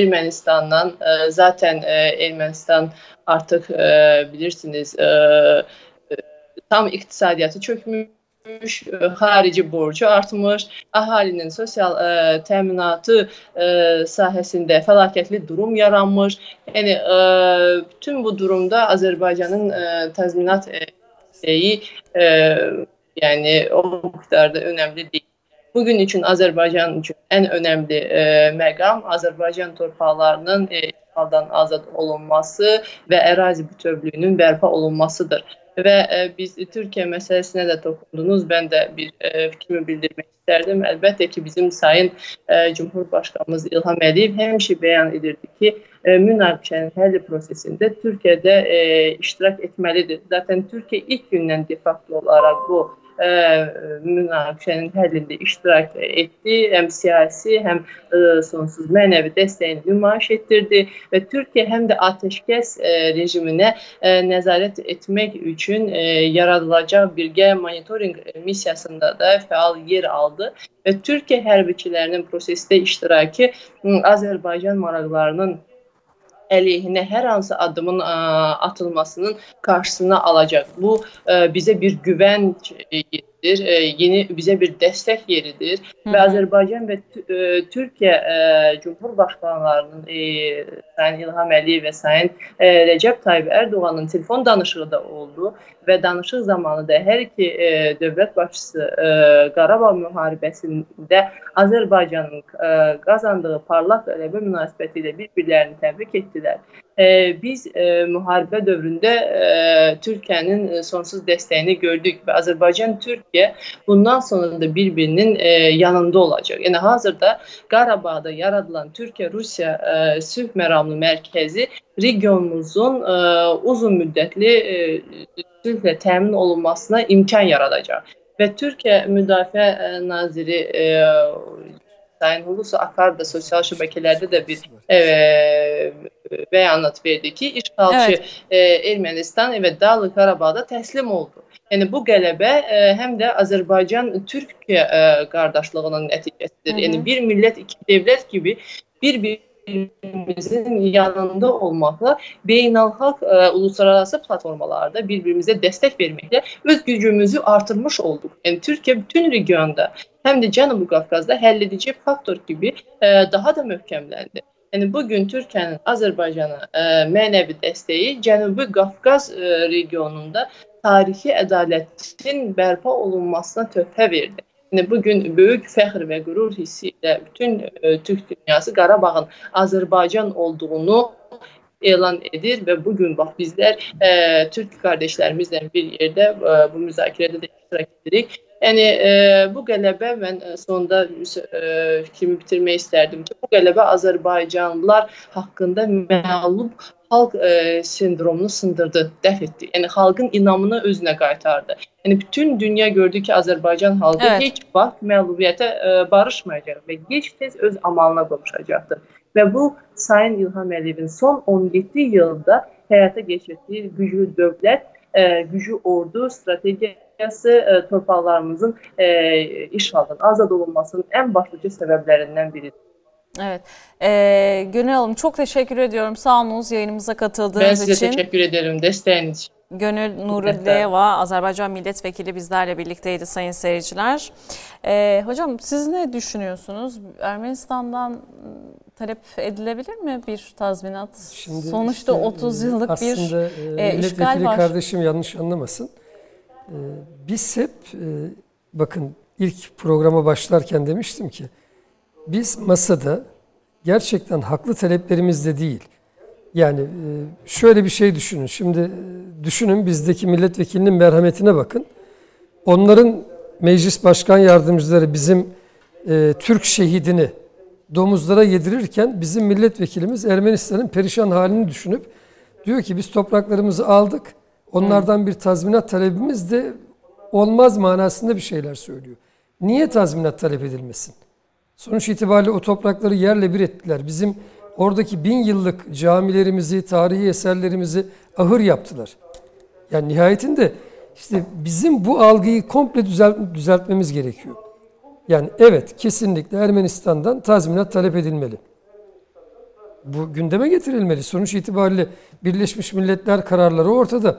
Ermənistandan ə, zaten ə, Ermənistan artıq ə, bilirsiniz ə, tam iqtisadiyyatı çökmüş e, harici borcu artmış, əhalinin sosial ə, təminatı ə, sahəsində fəlakətli durum yaranmış. Yəni ə, bütün bu durumda Azərbaycanın ə, təzminat dəstəyi ə, yəni o də önəmli deyil. Bugün üçün Azərbaycan üçün ən önəmli ə, məqam Azərbaycan torpaqlarının işğaldan azad olunması və ərazi bütövlüyünün bərpa olunmasıdır. Və ə, biz Türkiyə məsələsinə də toxundunuz. Mən də bir ə, fikrimi bildirmək istərdim. Əlbəttə ki, bizim sayın ə, Cumhurbaşqanımız İlham Əliyev həmişə bəyan edirdi ki, ə, münaqişənin həlli prosesində Türkiyə də ə, iştirak etməlidir. Zaten Türkiyə ilk gündən de facto olaraq bu ə, münaqişənin həllində iştirak etdi. Həm siyasi, həm ə, sonsuz mənəvi dəstəyini nümayiş etdirdi və Türkiyə həm də atəşkəs ə, rejiminə ə, nəzarət etmək üçün ə, yaradılacaq birgə monitorinq missiyasında da fəal yer aldı və Türkiyə hərbiçilərinin prosesdə iştirakı Azərbaycan maraqlarının əleyhinə hər hansı addımın ə, atılmasının qarşısını alacaq. Bu ə, bizə bir güvənc ə, yeni bizə bir dəstək yeridir Hı və. Azərbaycan və ə, Türkiyə ə, Cumhurbaşqanlarının ə, Sayın İlham Əliyev və Sayın ə, Rəcəb Tayyib Ərdoğanın telefon danışığı da oldu və danışıq zamanı da hər iki ə, dövlət başçısı ə, Qarabağ müharibəsində Azərbaycanın ə, qazandığı parlaq qələbə münasibəti ilə bir-birlərini təbrik etdilər. E, biz e, müharibə dövründə e, Türkiyənin e, sonsuz dəstəyini gördük və Azərbaycan Türkiyə bundan sonra da bir-birinin e, yanında olacaq. Yəni hazırda Qarabağda yaradılan Türkiyə-Rusiya e, sülh məramlı mərkəzi regionumuzun e, uzun müddətli e, sülhlə təmin olunmasına imkan yaradacaq. Və Türkiyə Müdafiə e, Naziri e, Sayın Hulusi Akar da sosial şəbəkələrdə də bir e, bəyanat verdi ki, işğalçı Evet. e, Ermənistan və Dağlıq Qarabağda təslim oldu. Yəni bu qələbə e, həm də Azərbaycan-Türkiyə e, qardaşlığının nəticəsidir. Hı hı. Yəni bir millət, iki dövlət kimi bir-birimizin yanında olmaqla beynəlxalq e, uluslararası platformalarda bir-birimizə dəstək verməklə öz gücümüzü artırmış olduq. Yəni Türkiyə bütün regionda həm də Cənubi Qafqazda həlledici faktor kimi e, daha da möhkəmləndi. Yəni bu gün Türkiyənin Azərbaycana e, mənəvi dəstəyi Cənubi Qafqaz e, regionunda tarixi ədalətin bərpa olunmasına töhfə verdi. Yəni bu gün böyük fəxr və qürur hissi ilə bütün e, Türk dünyası Qarabağın Azərbaycan olduğunu elan edir və bu gün bax bizlər e, Türk qardaşlarımızla bir yerdə e, bu müzakirədə də iştirak edirik. Yəni e, bu qələbə mən sonda e, fikrimi bitirmək istərdim ki, bu qələbə Azərbaycanlılar haqqında məğlub xalq e, sindromunu sındırdı, dəf etdi. Yəni xalqın inamını özünə qaytardı. Yəni bütün dünya gördü ki, Azərbaycan xalqı Evet. heç vaxt məğlubiyyətə e, barışmayacaq və gec-tez öz amalına qovuşacaqdır. Və bu Sayın İlham Əliyevin son 17 ildə həyata keçirdiyi güclü dövlət, e, güclü ordu strategiyası e, torpaqlarımızın e, işğaldan azad olunmasının ən başlıca səbəblərindən biridir. Evet. Ee, Gönül Hanım çok teşekkür ediyorum. Sağ olunuz yayınımıza Ben katıldığınız size için. teşekkür ederim desteğiniz için. Gönül Nurilliyeva, Azerbaycan Milletvekili bizlerle birlikteydi sayın seyirciler. Ee, hocam siz ne düşünüyorsunuz? Ermenistan'dan talep edilebilir mi bir tazminat? Şimdi Sonuçta işte, 30 e, yıllık aslında, bir e, e, işgal milletvekili var. kardeşim yanlış anlamasın. E, biz hep e, bakın ilk programa başlarken demiştim ki biz masada gerçekten haklı taleplerimizde değil Yani e, şöyle bir şey düşünün. Şimdi e, düşünün bizdeki milletvekilinin merhametine bakın. Onların meclis başkan yardımcıları bizim e, Türk şehidini domuzlara yedirirken bizim milletvekilimiz Ermenistan'ın perişan halini düşünüp diyor ki biz topraklarımızı aldık. Onlardan bir tazminat talebimiz de olmaz manasında bir şeyler söylüyor. Niye tazminat talep edilmesin? Sonuç itibariyle o toprakları yerle bir ettiler. Bizim oradaki bin yıllık camilerimizi, tarihi eserlerimizi ahır yaptılar. Yani nihayetinde işte bizim bu algıyı komple düzelt, düzeltmemiz gerekiyor. Yani evet kesinlikle Ermenistan'dan tazminat talep edilmeli. Bu gündeme getirilmeli. Sonuç itibariyle Birleşmiş Milletler kararları ortada.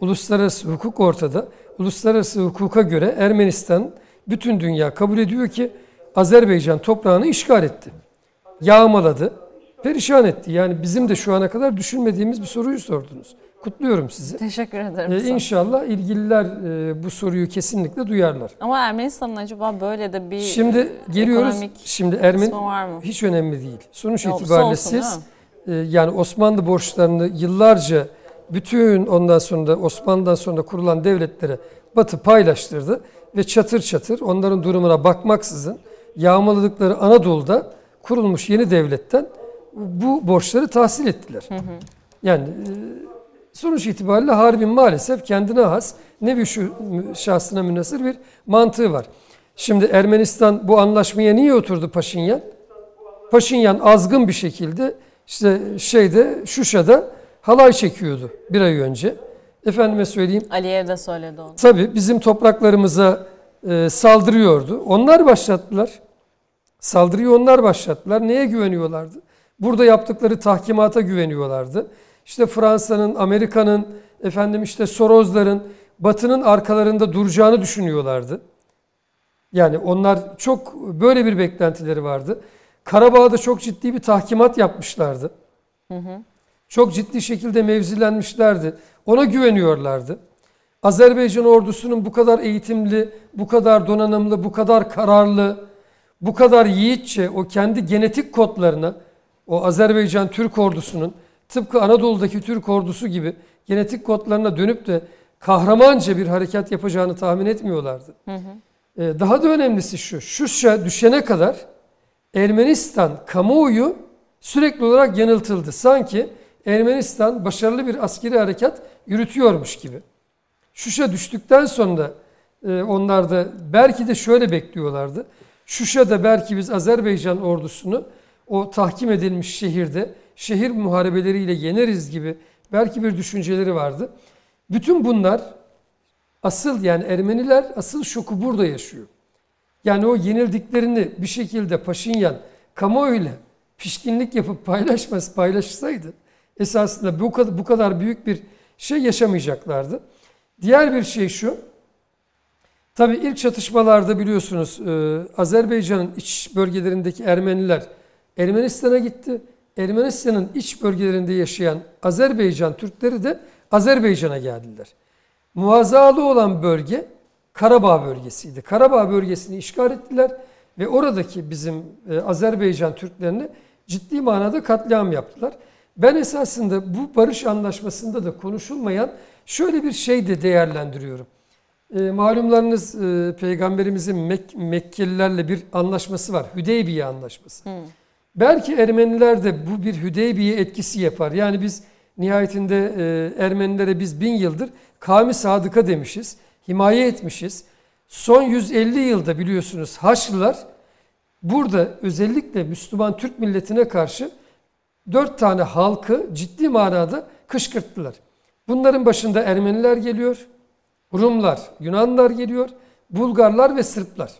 Uluslararası hukuk ortada. Uluslararası hukuka göre Ermenistan bütün dünya kabul ediyor ki Azerbaycan toprağını işgal etti. Yağmaladı, perişan etti. Yani bizim de şu ana kadar düşünmediğimiz bir soruyu sordunuz. Kutluyorum sizi. Teşekkür ederim. Ee, inşallah ilgililer e, bu soruyu kesinlikle duyarlar. Ama Ermenistan'ın acaba böyle de bir Şimdi e, geliyoruz. Şimdi Ermeni var mı? hiç önemli değil. Sonuç Yolcusu itibariyle olsun, siz e, yani Osmanlı borçlarını yıllarca bütün ondan sonra da Osmanlı'dan sonra kurulan devletlere Batı paylaştırdı ve çatır çatır onların durumuna bakmaksızın yağmaladıkları Anadolu'da kurulmuş yeni devletten bu borçları tahsil ettiler. Yani e, sonuç itibariyle harbin maalesef kendine has nevi şu şahsına münasır bir mantığı var. Şimdi Ermenistan bu anlaşmaya niye oturdu Paşinyan? Paşinyan azgın bir şekilde işte şeyde Şuşa'da halay çekiyordu bir ay önce. Efendime söyleyeyim Aliyev de söyledi onu. Tabii bizim topraklarımıza e, saldırıyordu. Onlar başlattılar. Saldırıyı onlar başlattılar. Neye güveniyorlardı? Burada yaptıkları tahkimata güveniyorlardı. İşte Fransa'nın, Amerika'nın, efendim işte Soros'ların, Batı'nın arkalarında duracağını düşünüyorlardı. Yani onlar çok böyle bir beklentileri vardı. Karabağ'da çok ciddi bir tahkimat yapmışlardı. Çok ciddi şekilde mevzilenmişlerdi. Ona güveniyorlardı. Azerbaycan ordusunun bu kadar eğitimli, bu kadar donanımlı, bu kadar kararlı, bu kadar yiğitçe o kendi genetik kodlarına o Azerbaycan Türk ordusunun tıpkı Anadolu'daki Türk ordusu gibi genetik kodlarına dönüp de kahramanca bir harekat yapacağını tahmin etmiyorlardı. Ee, Daha da önemlisi şu, Şuşa düşene kadar Ermenistan kamuoyu sürekli olarak yanıltıldı. Sanki Ermenistan başarılı bir askeri harekat yürütüyormuş gibi. Şuşa düştükten sonra e, onlar da belki de şöyle bekliyorlardı. Şuşa'da belki biz Azerbaycan ordusunu o tahkim edilmiş şehirde şehir muharebeleriyle yeneriz gibi belki bir düşünceleri vardı. Bütün bunlar asıl yani Ermeniler asıl şoku burada yaşıyor. Yani o yenildiklerini bir şekilde Paşinyan kamuoyuyla pişkinlik yapıp paylaşmaz paylaşsaydı esasında bu kadar, bu kadar büyük bir şey yaşamayacaklardı. Diğer bir şey şu. Tabii ilk çatışmalarda biliyorsunuz e, Azerbaycan'ın iç bölgelerindeki Ermeniler Ermenistan'a gitti. Ermenistan'ın iç bölgelerinde yaşayan Azerbaycan Türkleri de Azerbaycan'a geldiler. Muazzalı olan bölge Karabağ bölgesiydi. Karabağ bölgesini işgal ettiler ve oradaki bizim e, Azerbaycan Türklerini ciddi manada katliam yaptılar. Ben esasında bu barış anlaşmasında da konuşulmayan şöyle bir şey de değerlendiriyorum. E, malumlarınız e, peygamberimizin Mek Mekkelilerle bir anlaşması var. Hüdeybiye anlaşması. Belki Ermeniler de bu bir Hüdeybiye etkisi yapar. Yani biz nihayetinde e, Ermenilere biz bin yıldır kavmi sadıka demişiz. Himaye etmişiz. Son 150 yılda biliyorsunuz Haçlılar burada özellikle Müslüman Türk milletine karşı dört tane halkı ciddi manada kışkırttılar. Bunların başında Ermeniler geliyor, Rumlar, Yunanlar geliyor, Bulgarlar ve Sırplar.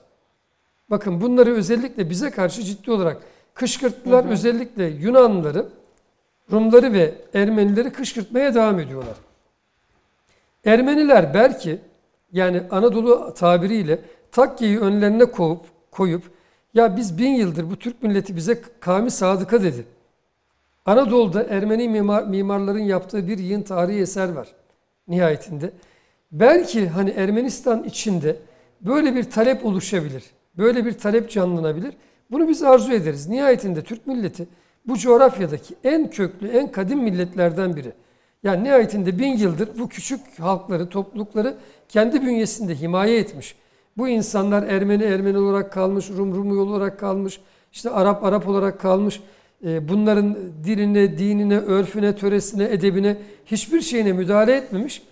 Bakın bunları özellikle bize karşı ciddi olarak kışkırttılar. Özellikle Yunanlıları, Rumları ve Ermenileri kışkırtmaya devam ediyorlar. Ermeniler belki yani Anadolu tabiriyle takkeyi önlerine koyup, koyup ya biz bin yıldır bu Türk milleti bize kavmi sadıka dedi. Anadolu'da Ermeni mimar, mimarların yaptığı bir yığın tarihi eser var nihayetinde. Belki hani Ermenistan içinde böyle bir talep oluşabilir. Böyle bir talep canlanabilir. Bunu biz arzu ederiz. Nihayetinde Türk milleti bu coğrafyadaki en köklü, en kadim milletlerden biri. Yani nihayetinde bin yıldır bu küçük halkları, toplulukları kendi bünyesinde himaye etmiş. Bu insanlar Ermeni Ermeni olarak kalmış, Rum Rum olarak kalmış, işte Arap Arap olarak kalmış. Ee, bunların diline, dinine, örfüne, töresine, edebine hiçbir şeyine müdahale etmemiş.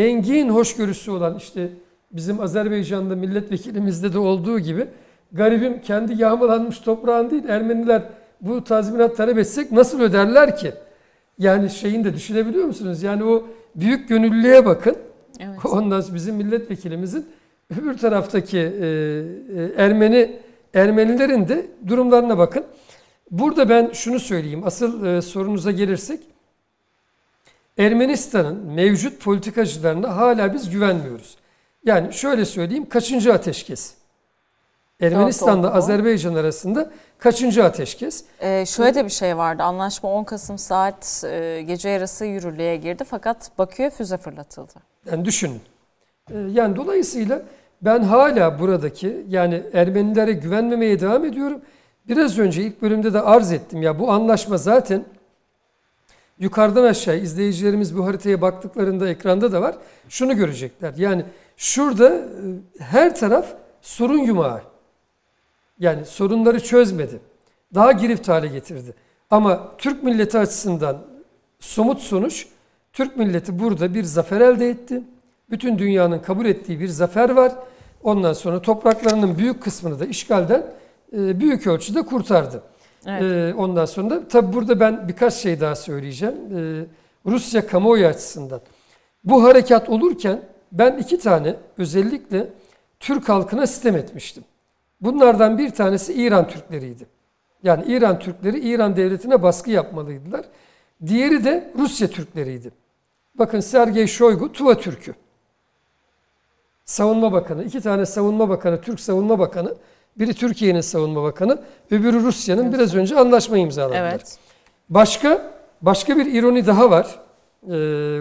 Engin hoşgörüsü olan işte bizim Azerbaycan'da milletvekilimizde de olduğu gibi garibim kendi yağmalanmış toprağın değil Ermeniler bu tazminat talep etsek nasıl öderler ki? Yani şeyin de düşünebiliyor musunuz? Yani o büyük gönüllüye bakın. Evet. Ondan sonra bizim milletvekilimizin öbür taraftaki e, e, Ermeni Ermenilerin de durumlarına bakın. Burada ben şunu söyleyeyim. Asıl e, sorunuza gelirsek Ermenistan'ın mevcut politikacılarına hala biz güvenmiyoruz. Yani şöyle söyleyeyim. Kaçıncı ateşkes? Ermenistan'la Azerbaycan arasında kaçıncı ateşkes? Ee, şöyle de bir şey vardı. Anlaşma 10 Kasım saat e, gece yarısı yürürlüğe girdi fakat Bakü'ye füze fırlatıldı. Yani düşünün. Ee, yani dolayısıyla ben hala buradaki yani Ermenilere güvenmemeye devam ediyorum. Biraz önce ilk bölümde de arz ettim ya bu anlaşma zaten yukarıdan aşağı izleyicilerimiz bu haritaya baktıklarında ekranda da var. Şunu görecekler. Yani şurada e, her taraf sorun yumağı. Yani sorunları çözmedi. Daha girift hale getirdi. Ama Türk milleti açısından somut sonuç Türk milleti burada bir zafer elde etti. Bütün dünyanın kabul ettiği bir zafer var. Ondan sonra topraklarının büyük kısmını da işgalden e, büyük ölçüde kurtardı. Evet. E, ondan sonra tabi burada ben birkaç şey daha söyleyeceğim. E, Rusya kamuoyu açısından. Bu harekat olurken ben iki tane özellikle Türk halkına sistem etmiştim. Bunlardan bir tanesi İran Türkleriydi. Yani İran Türkleri İran devletine baskı yapmalıydılar. Diğeri de Rusya Türkleriydi. Bakın Sergey Shoigu Tuva Türk'ü. Savunma Bakanı, iki tane Savunma Bakanı, Türk Savunma Bakanı, biri Türkiye'nin Savunma Bakanı, öbürü Rusya'nın evet. biraz önce anlaşma imzaladılar. Evet. Başka başka bir ironi daha var. Ee,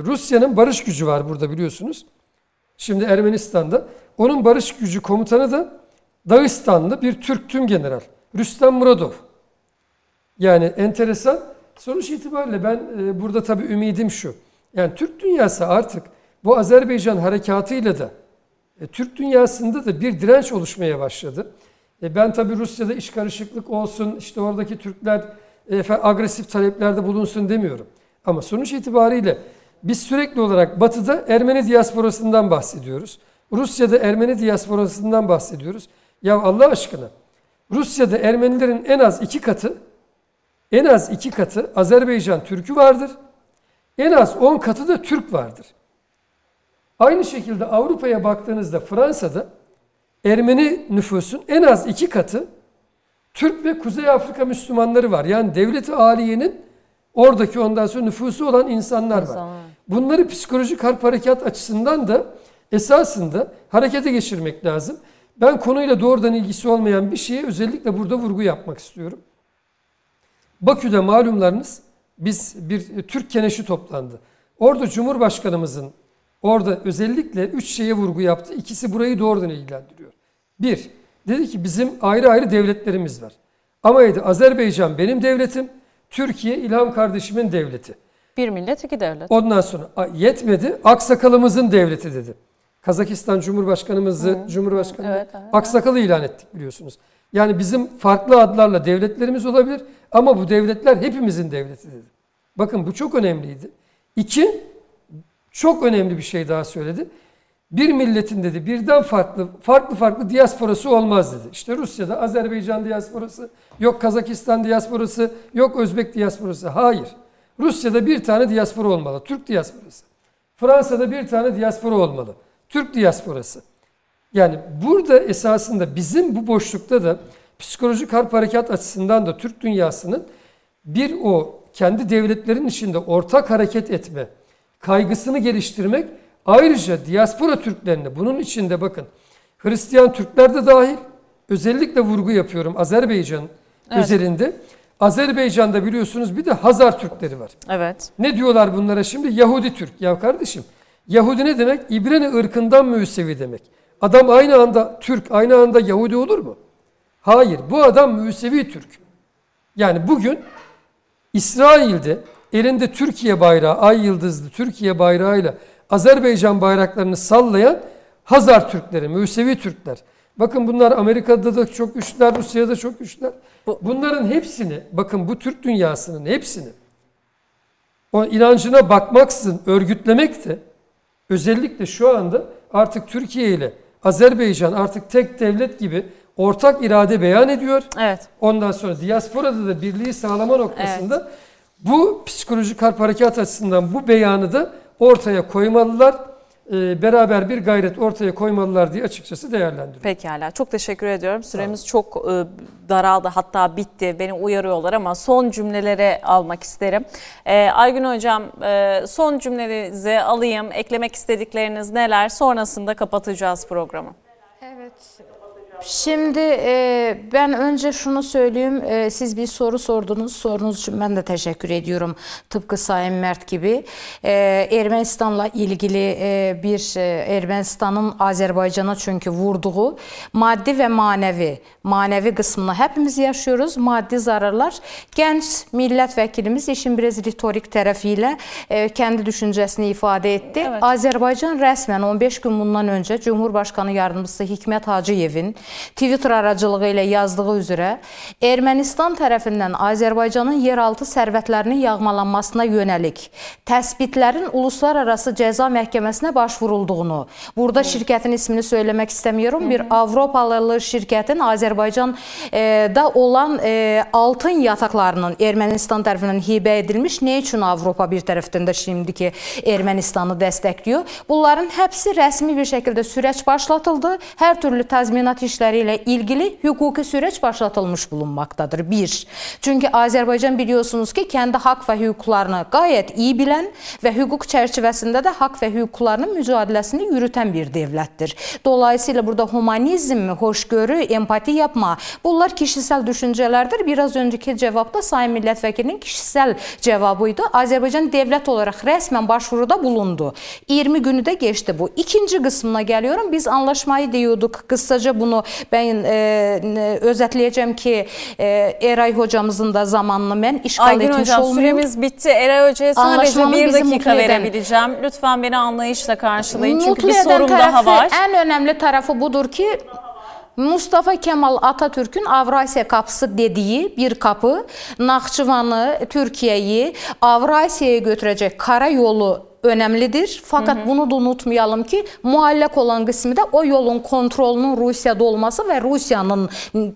Rusya'nın barış gücü var burada biliyorsunuz. Şimdi Ermenistan'da. Onun barış gücü komutanı da Dağıstanlı bir Türk tüm general. Rüstem Muradov. Yani enteresan. Sonuç itibariyle ben e, burada tabii ümidim şu. Yani Türk dünyası artık bu Azerbaycan harekatıyla da e, Türk dünyasında da bir direnç oluşmaya başladı. E, ben tabii Rusya'da iş karışıklık olsun, işte oradaki Türkler e, agresif taleplerde bulunsun demiyorum. Ama sonuç itibariyle biz sürekli olarak Batı'da Ermeni diasporasından bahsediyoruz. Rusya'da Ermeni diasporasından bahsediyoruz. Ya Allah aşkına Rusya'da Ermenilerin en az iki katı en az iki katı Azerbaycan Türk'ü vardır. En az on katı da Türk vardır. Aynı şekilde Avrupa'ya baktığınızda Fransa'da Ermeni nüfusun en az iki katı Türk ve Kuzey Afrika Müslümanları var. Yani devleti aliyenin oradaki ondan sonra nüfusu olan insanlar var. Bunları psikolojik harp harekat açısından da esasında harekete geçirmek lazım. Ben konuyla doğrudan ilgisi olmayan bir şeye özellikle burada vurgu yapmak istiyorum. Bakü'de malumlarınız biz bir Türk keneşi toplandı. Orada Cumhurbaşkanımızın orada özellikle üç şeye vurgu yaptı. İkisi burayı doğrudan ilgilendiriyor. Bir, dedi ki bizim ayrı ayrı devletlerimiz var. Ama dedi Azerbaycan benim devletim, Türkiye İlham kardeşimin devleti. Bir millet iki devlet. Ondan sonra yetmedi aksakalımızın devleti dedi. Kazakistan Cumhurbaşkanımızı, Hı. Cumhurbaşkanı evet, evet, aksakalı ilan ettik biliyorsunuz. Yani bizim farklı adlarla devletlerimiz olabilir ama bu devletler hepimizin devleti dedi. Bakın bu çok önemliydi. İki, çok önemli bir şey daha söyledi. Bir milletin dedi birden farklı farklı farklı diasporası olmaz dedi. İşte Rusya'da Azerbaycan diasporası, yok Kazakistan diasporası, yok Özbek diasporası. Hayır. Rusya'da bir tane diaspora olmalı. Türk diasporası. Fransa'da bir tane diaspora olmalı. Türk diasporası. Yani burada esasında bizim bu boşlukta da psikolojik harp harekat açısından da Türk dünyasının bir o kendi devletlerin içinde ortak hareket etme kaygısını geliştirmek ayrıca diaspora Türklerine bunun içinde bakın Hristiyan Türkler de dahil özellikle vurgu yapıyorum Azerbaycan evet. özelinde. Azerbaycan'da biliyorsunuz bir de Hazar Türkleri var. Evet. Ne diyorlar bunlara şimdi? Yahudi Türk. Ya kardeşim Yahudi ne demek? İbreni ırkından Müsevi demek. Adam aynı anda Türk, aynı anda Yahudi olur mu? Hayır. Bu adam Müsevi Türk. Yani bugün İsrail'de elinde Türkiye bayrağı, ay yıldızlı Türkiye bayrağıyla Azerbaycan bayraklarını sallayan Hazar Türkleri, Müsevi Türkler. Bakın bunlar Amerika'da da çok güçlüler, Rusya'da çok güçlüler. Bunların hepsini, bakın bu Türk dünyasının hepsini o inancına bakmaksızın örgütlemek de özellikle şu anda artık Türkiye ile Azerbaycan artık tek devlet gibi ortak irade beyan ediyor. Evet. Ondan sonra diasporada da birliği sağlama noktasında evet. Bu psikolojik harp harekat açısından bu beyanı da ortaya koymalılar. E, beraber bir gayret ortaya koymalılar diye açıkçası değerlendiriyorum. Pekala. Çok teşekkür ediyorum. Süremiz çok e, daraldı hatta bitti. Beni uyarıyorlar ama son cümlelere almak isterim. E, Aygün Hocam son cümlelerinizi alayım. Eklemek istedikleriniz neler? Sonrasında kapatacağız programı. Evet. Şimdi e, ben önce şunu söyleyeyim. E, siz bir soru sordunuz. Sorunuz için ben de teşekkür ediyorum. Tıpkı Sayın Mert gibi. E, Ermenistan'la ilgili e, bir e, Ermenistan'ın Azerbaycan'a çünkü vurduğu maddi ve manevi manevi kısmını hepimiz yaşıyoruz. Maddi zararlar. Genç milletvekilimiz işin biraz ritorik tərəfiyle e, kendi düşüncesini ifade etti. Evet. Azerbaycan resmen 15 gün bundan önce Cumhurbaşkanı Yardımcısı Hikmet Hacıyev'in Twitter aracılığı ilə yazdığı üzrə Ermənistan tərəfindən Azərbaycanın yeraltı sərvətlərinin yağmalanmasına yönəlik təsbitlərin uluslararası cəza məhkəməsinə başvurulduğunu, burada şirkətin ismini söyləmək istəmirəm, bir Avropalı şirkətin Azərbaycanda olan e, altın yataqlarının Ermənistan tərəfindən hibə edilmiş. Nə üçün Avropa bir tərəfdən də şimdiki Ermənistanı dəstəkliyor? Bunların hepsi rəsmi bir şəkildə sürəc başlatıldı. Hər türlü təzminat işləri işləri ilə ilgili hüquqi sürəc başlatılmış bulunmaqdadır. 1. Çünki Azərbaycan biliyorsunuz ki, kəndi haqq və hüquqlarını qayət iyi bilən və hüquq çərçivəsində də haqq və hüquqlarının mücadiləsini yürütən bir dövlətdir. Dolayısıyla burada humanizm, xoşgörü, empati yapma, bunlar kişisəl düşüncələrdir. Biraz öncəki cavabda Sayın Millət Vəkilinin kişisəl cavabı idi. Azərbaycan dövlət olaraq rəsmən başvuruda bulundu. 20 günü də keçdi bu. İkinci qismına gəliyorum. Biz anlaşmayı deyiyorduq. Qısaca bunu ben e, özetleyeceğim ki e, Eray hocamızın da zamanını ben işgal Aygün etmiş hocam, olmuyorum. süremiz bitti. Eray hocaya sadece bir dakika verebileceğim. Lütfen beni anlayışla karşılayın. Çünkü bir sorum daha var. En önemli tarafı budur ki Mustafa Kemal Atatürk'ün Avrasya kapısı dediği bir kapı Naxçıvanı, Türkiye'yi Avrasya'ya götürecek karayolu önəmlidir. Faqat Hı -hı. bunu da unutmayalım ki, müallaq olan qismində o yolun kontrolunun Rusiyada olması və Rusiyanın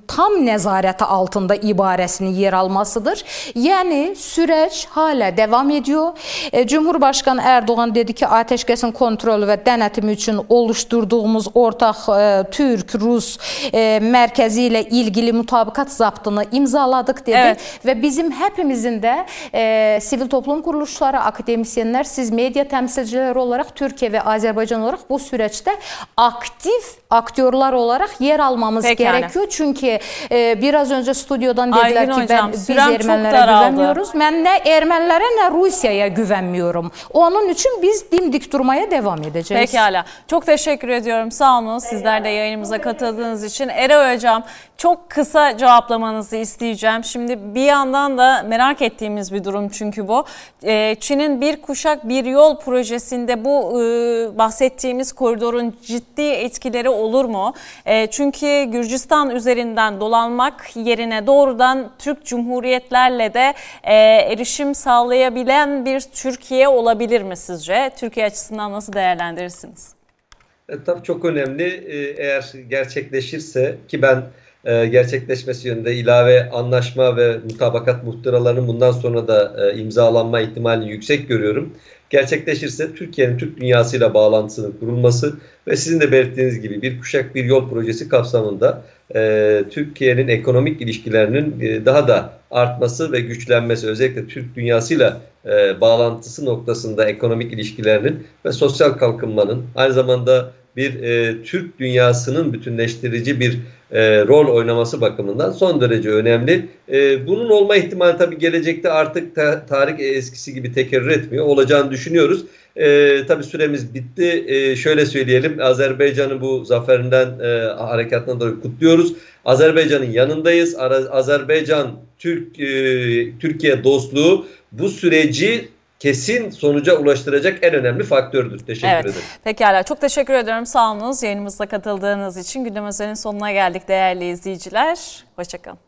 tam nəzarəti altında ibarəsinin yer almasıdır. Yəni sürəc hələ davam ediyor. E, Cümhurbaşqanı Ərdoğan dedi ki, atəşkəsin kontrolu və dənətimi üçün oluşturduğumuz ortaq ə, türk, rus ə, mərkəzi ilə ilgili mütabiqat zaptını imzaladıq dedi evet. və bizim həpimizin də ə, sivil toplum quruluşları, akademisyenlər, siz media medya temsilcileri olarak Türkiye ve Azerbaycan olarak bu süreçte aktif aktörler olarak yer almamız Peki gerekiyor. Yani. Çünkü e, biraz önce stüdyodan dediler Aygün ki hocam, ben biz Ermenilere güvenmiyoruz. Ben ne Ermenilere ne Rusya'ya güvenmiyorum. Onun için biz dimdik durmaya devam edeceğiz. Pekala. Çok teşekkür ediyorum. Sağ olun. Sizler de yayınımıza katıldığınız için. Eray Hocam çok kısa cevaplamanızı isteyeceğim. Şimdi bir yandan da merak ettiğimiz bir durum çünkü bu. E, Çin'in bir kuşak bir yol projesinde bu e, bahsettiğimiz koridorun ciddi etkileri olur mu? E, çünkü Gürcistan üzerinden dolanmak yerine doğrudan Türk Cumhuriyetlerle de e, erişim sağlayabilen bir Türkiye olabilir mi sizce? Türkiye açısından nasıl değerlendirirsiniz? E, tabii çok önemli. E, eğer gerçekleşirse ki ben e, gerçekleşmesi yönünde ilave anlaşma ve mutabakat muhtıralarının bundan sonra da e, imzalanma ihtimalini yüksek görüyorum. Gerçekleşirse Türkiye'nin Türk dünyasıyla bağlantısının kurulması ve sizin de belirttiğiniz gibi bir kuşak bir yol projesi kapsamında e, Türkiye'nin ekonomik ilişkilerinin e, daha da artması ve güçlenmesi özellikle Türk dünyasıyla e, bağlantısı noktasında ekonomik ilişkilerinin ve sosyal kalkınmanın aynı zamanda bir e, Türk dünyasının bütünleştirici bir e, rol oynaması bakımından son derece önemli. E, bunun olma ihtimali tabii gelecekte artık ta, tarih eskisi gibi tekerrür etmiyor. Olacağını düşünüyoruz. E, tabii süremiz bitti. E, şöyle söyleyelim. Azerbaycan'ın bu zaferinden e, harekatından dolayı kutluyoruz. Azerbaycan'ın yanındayız. Azerbaycan Türk e, Türkiye dostluğu bu süreci kesin sonuca ulaştıracak en önemli faktördür. Teşekkür evet. ederim. Pekala çok teşekkür ederim. Sağ olunuz yayınımıza katıldığınız için gündem sonuna geldik değerli izleyiciler. Hoşçakalın.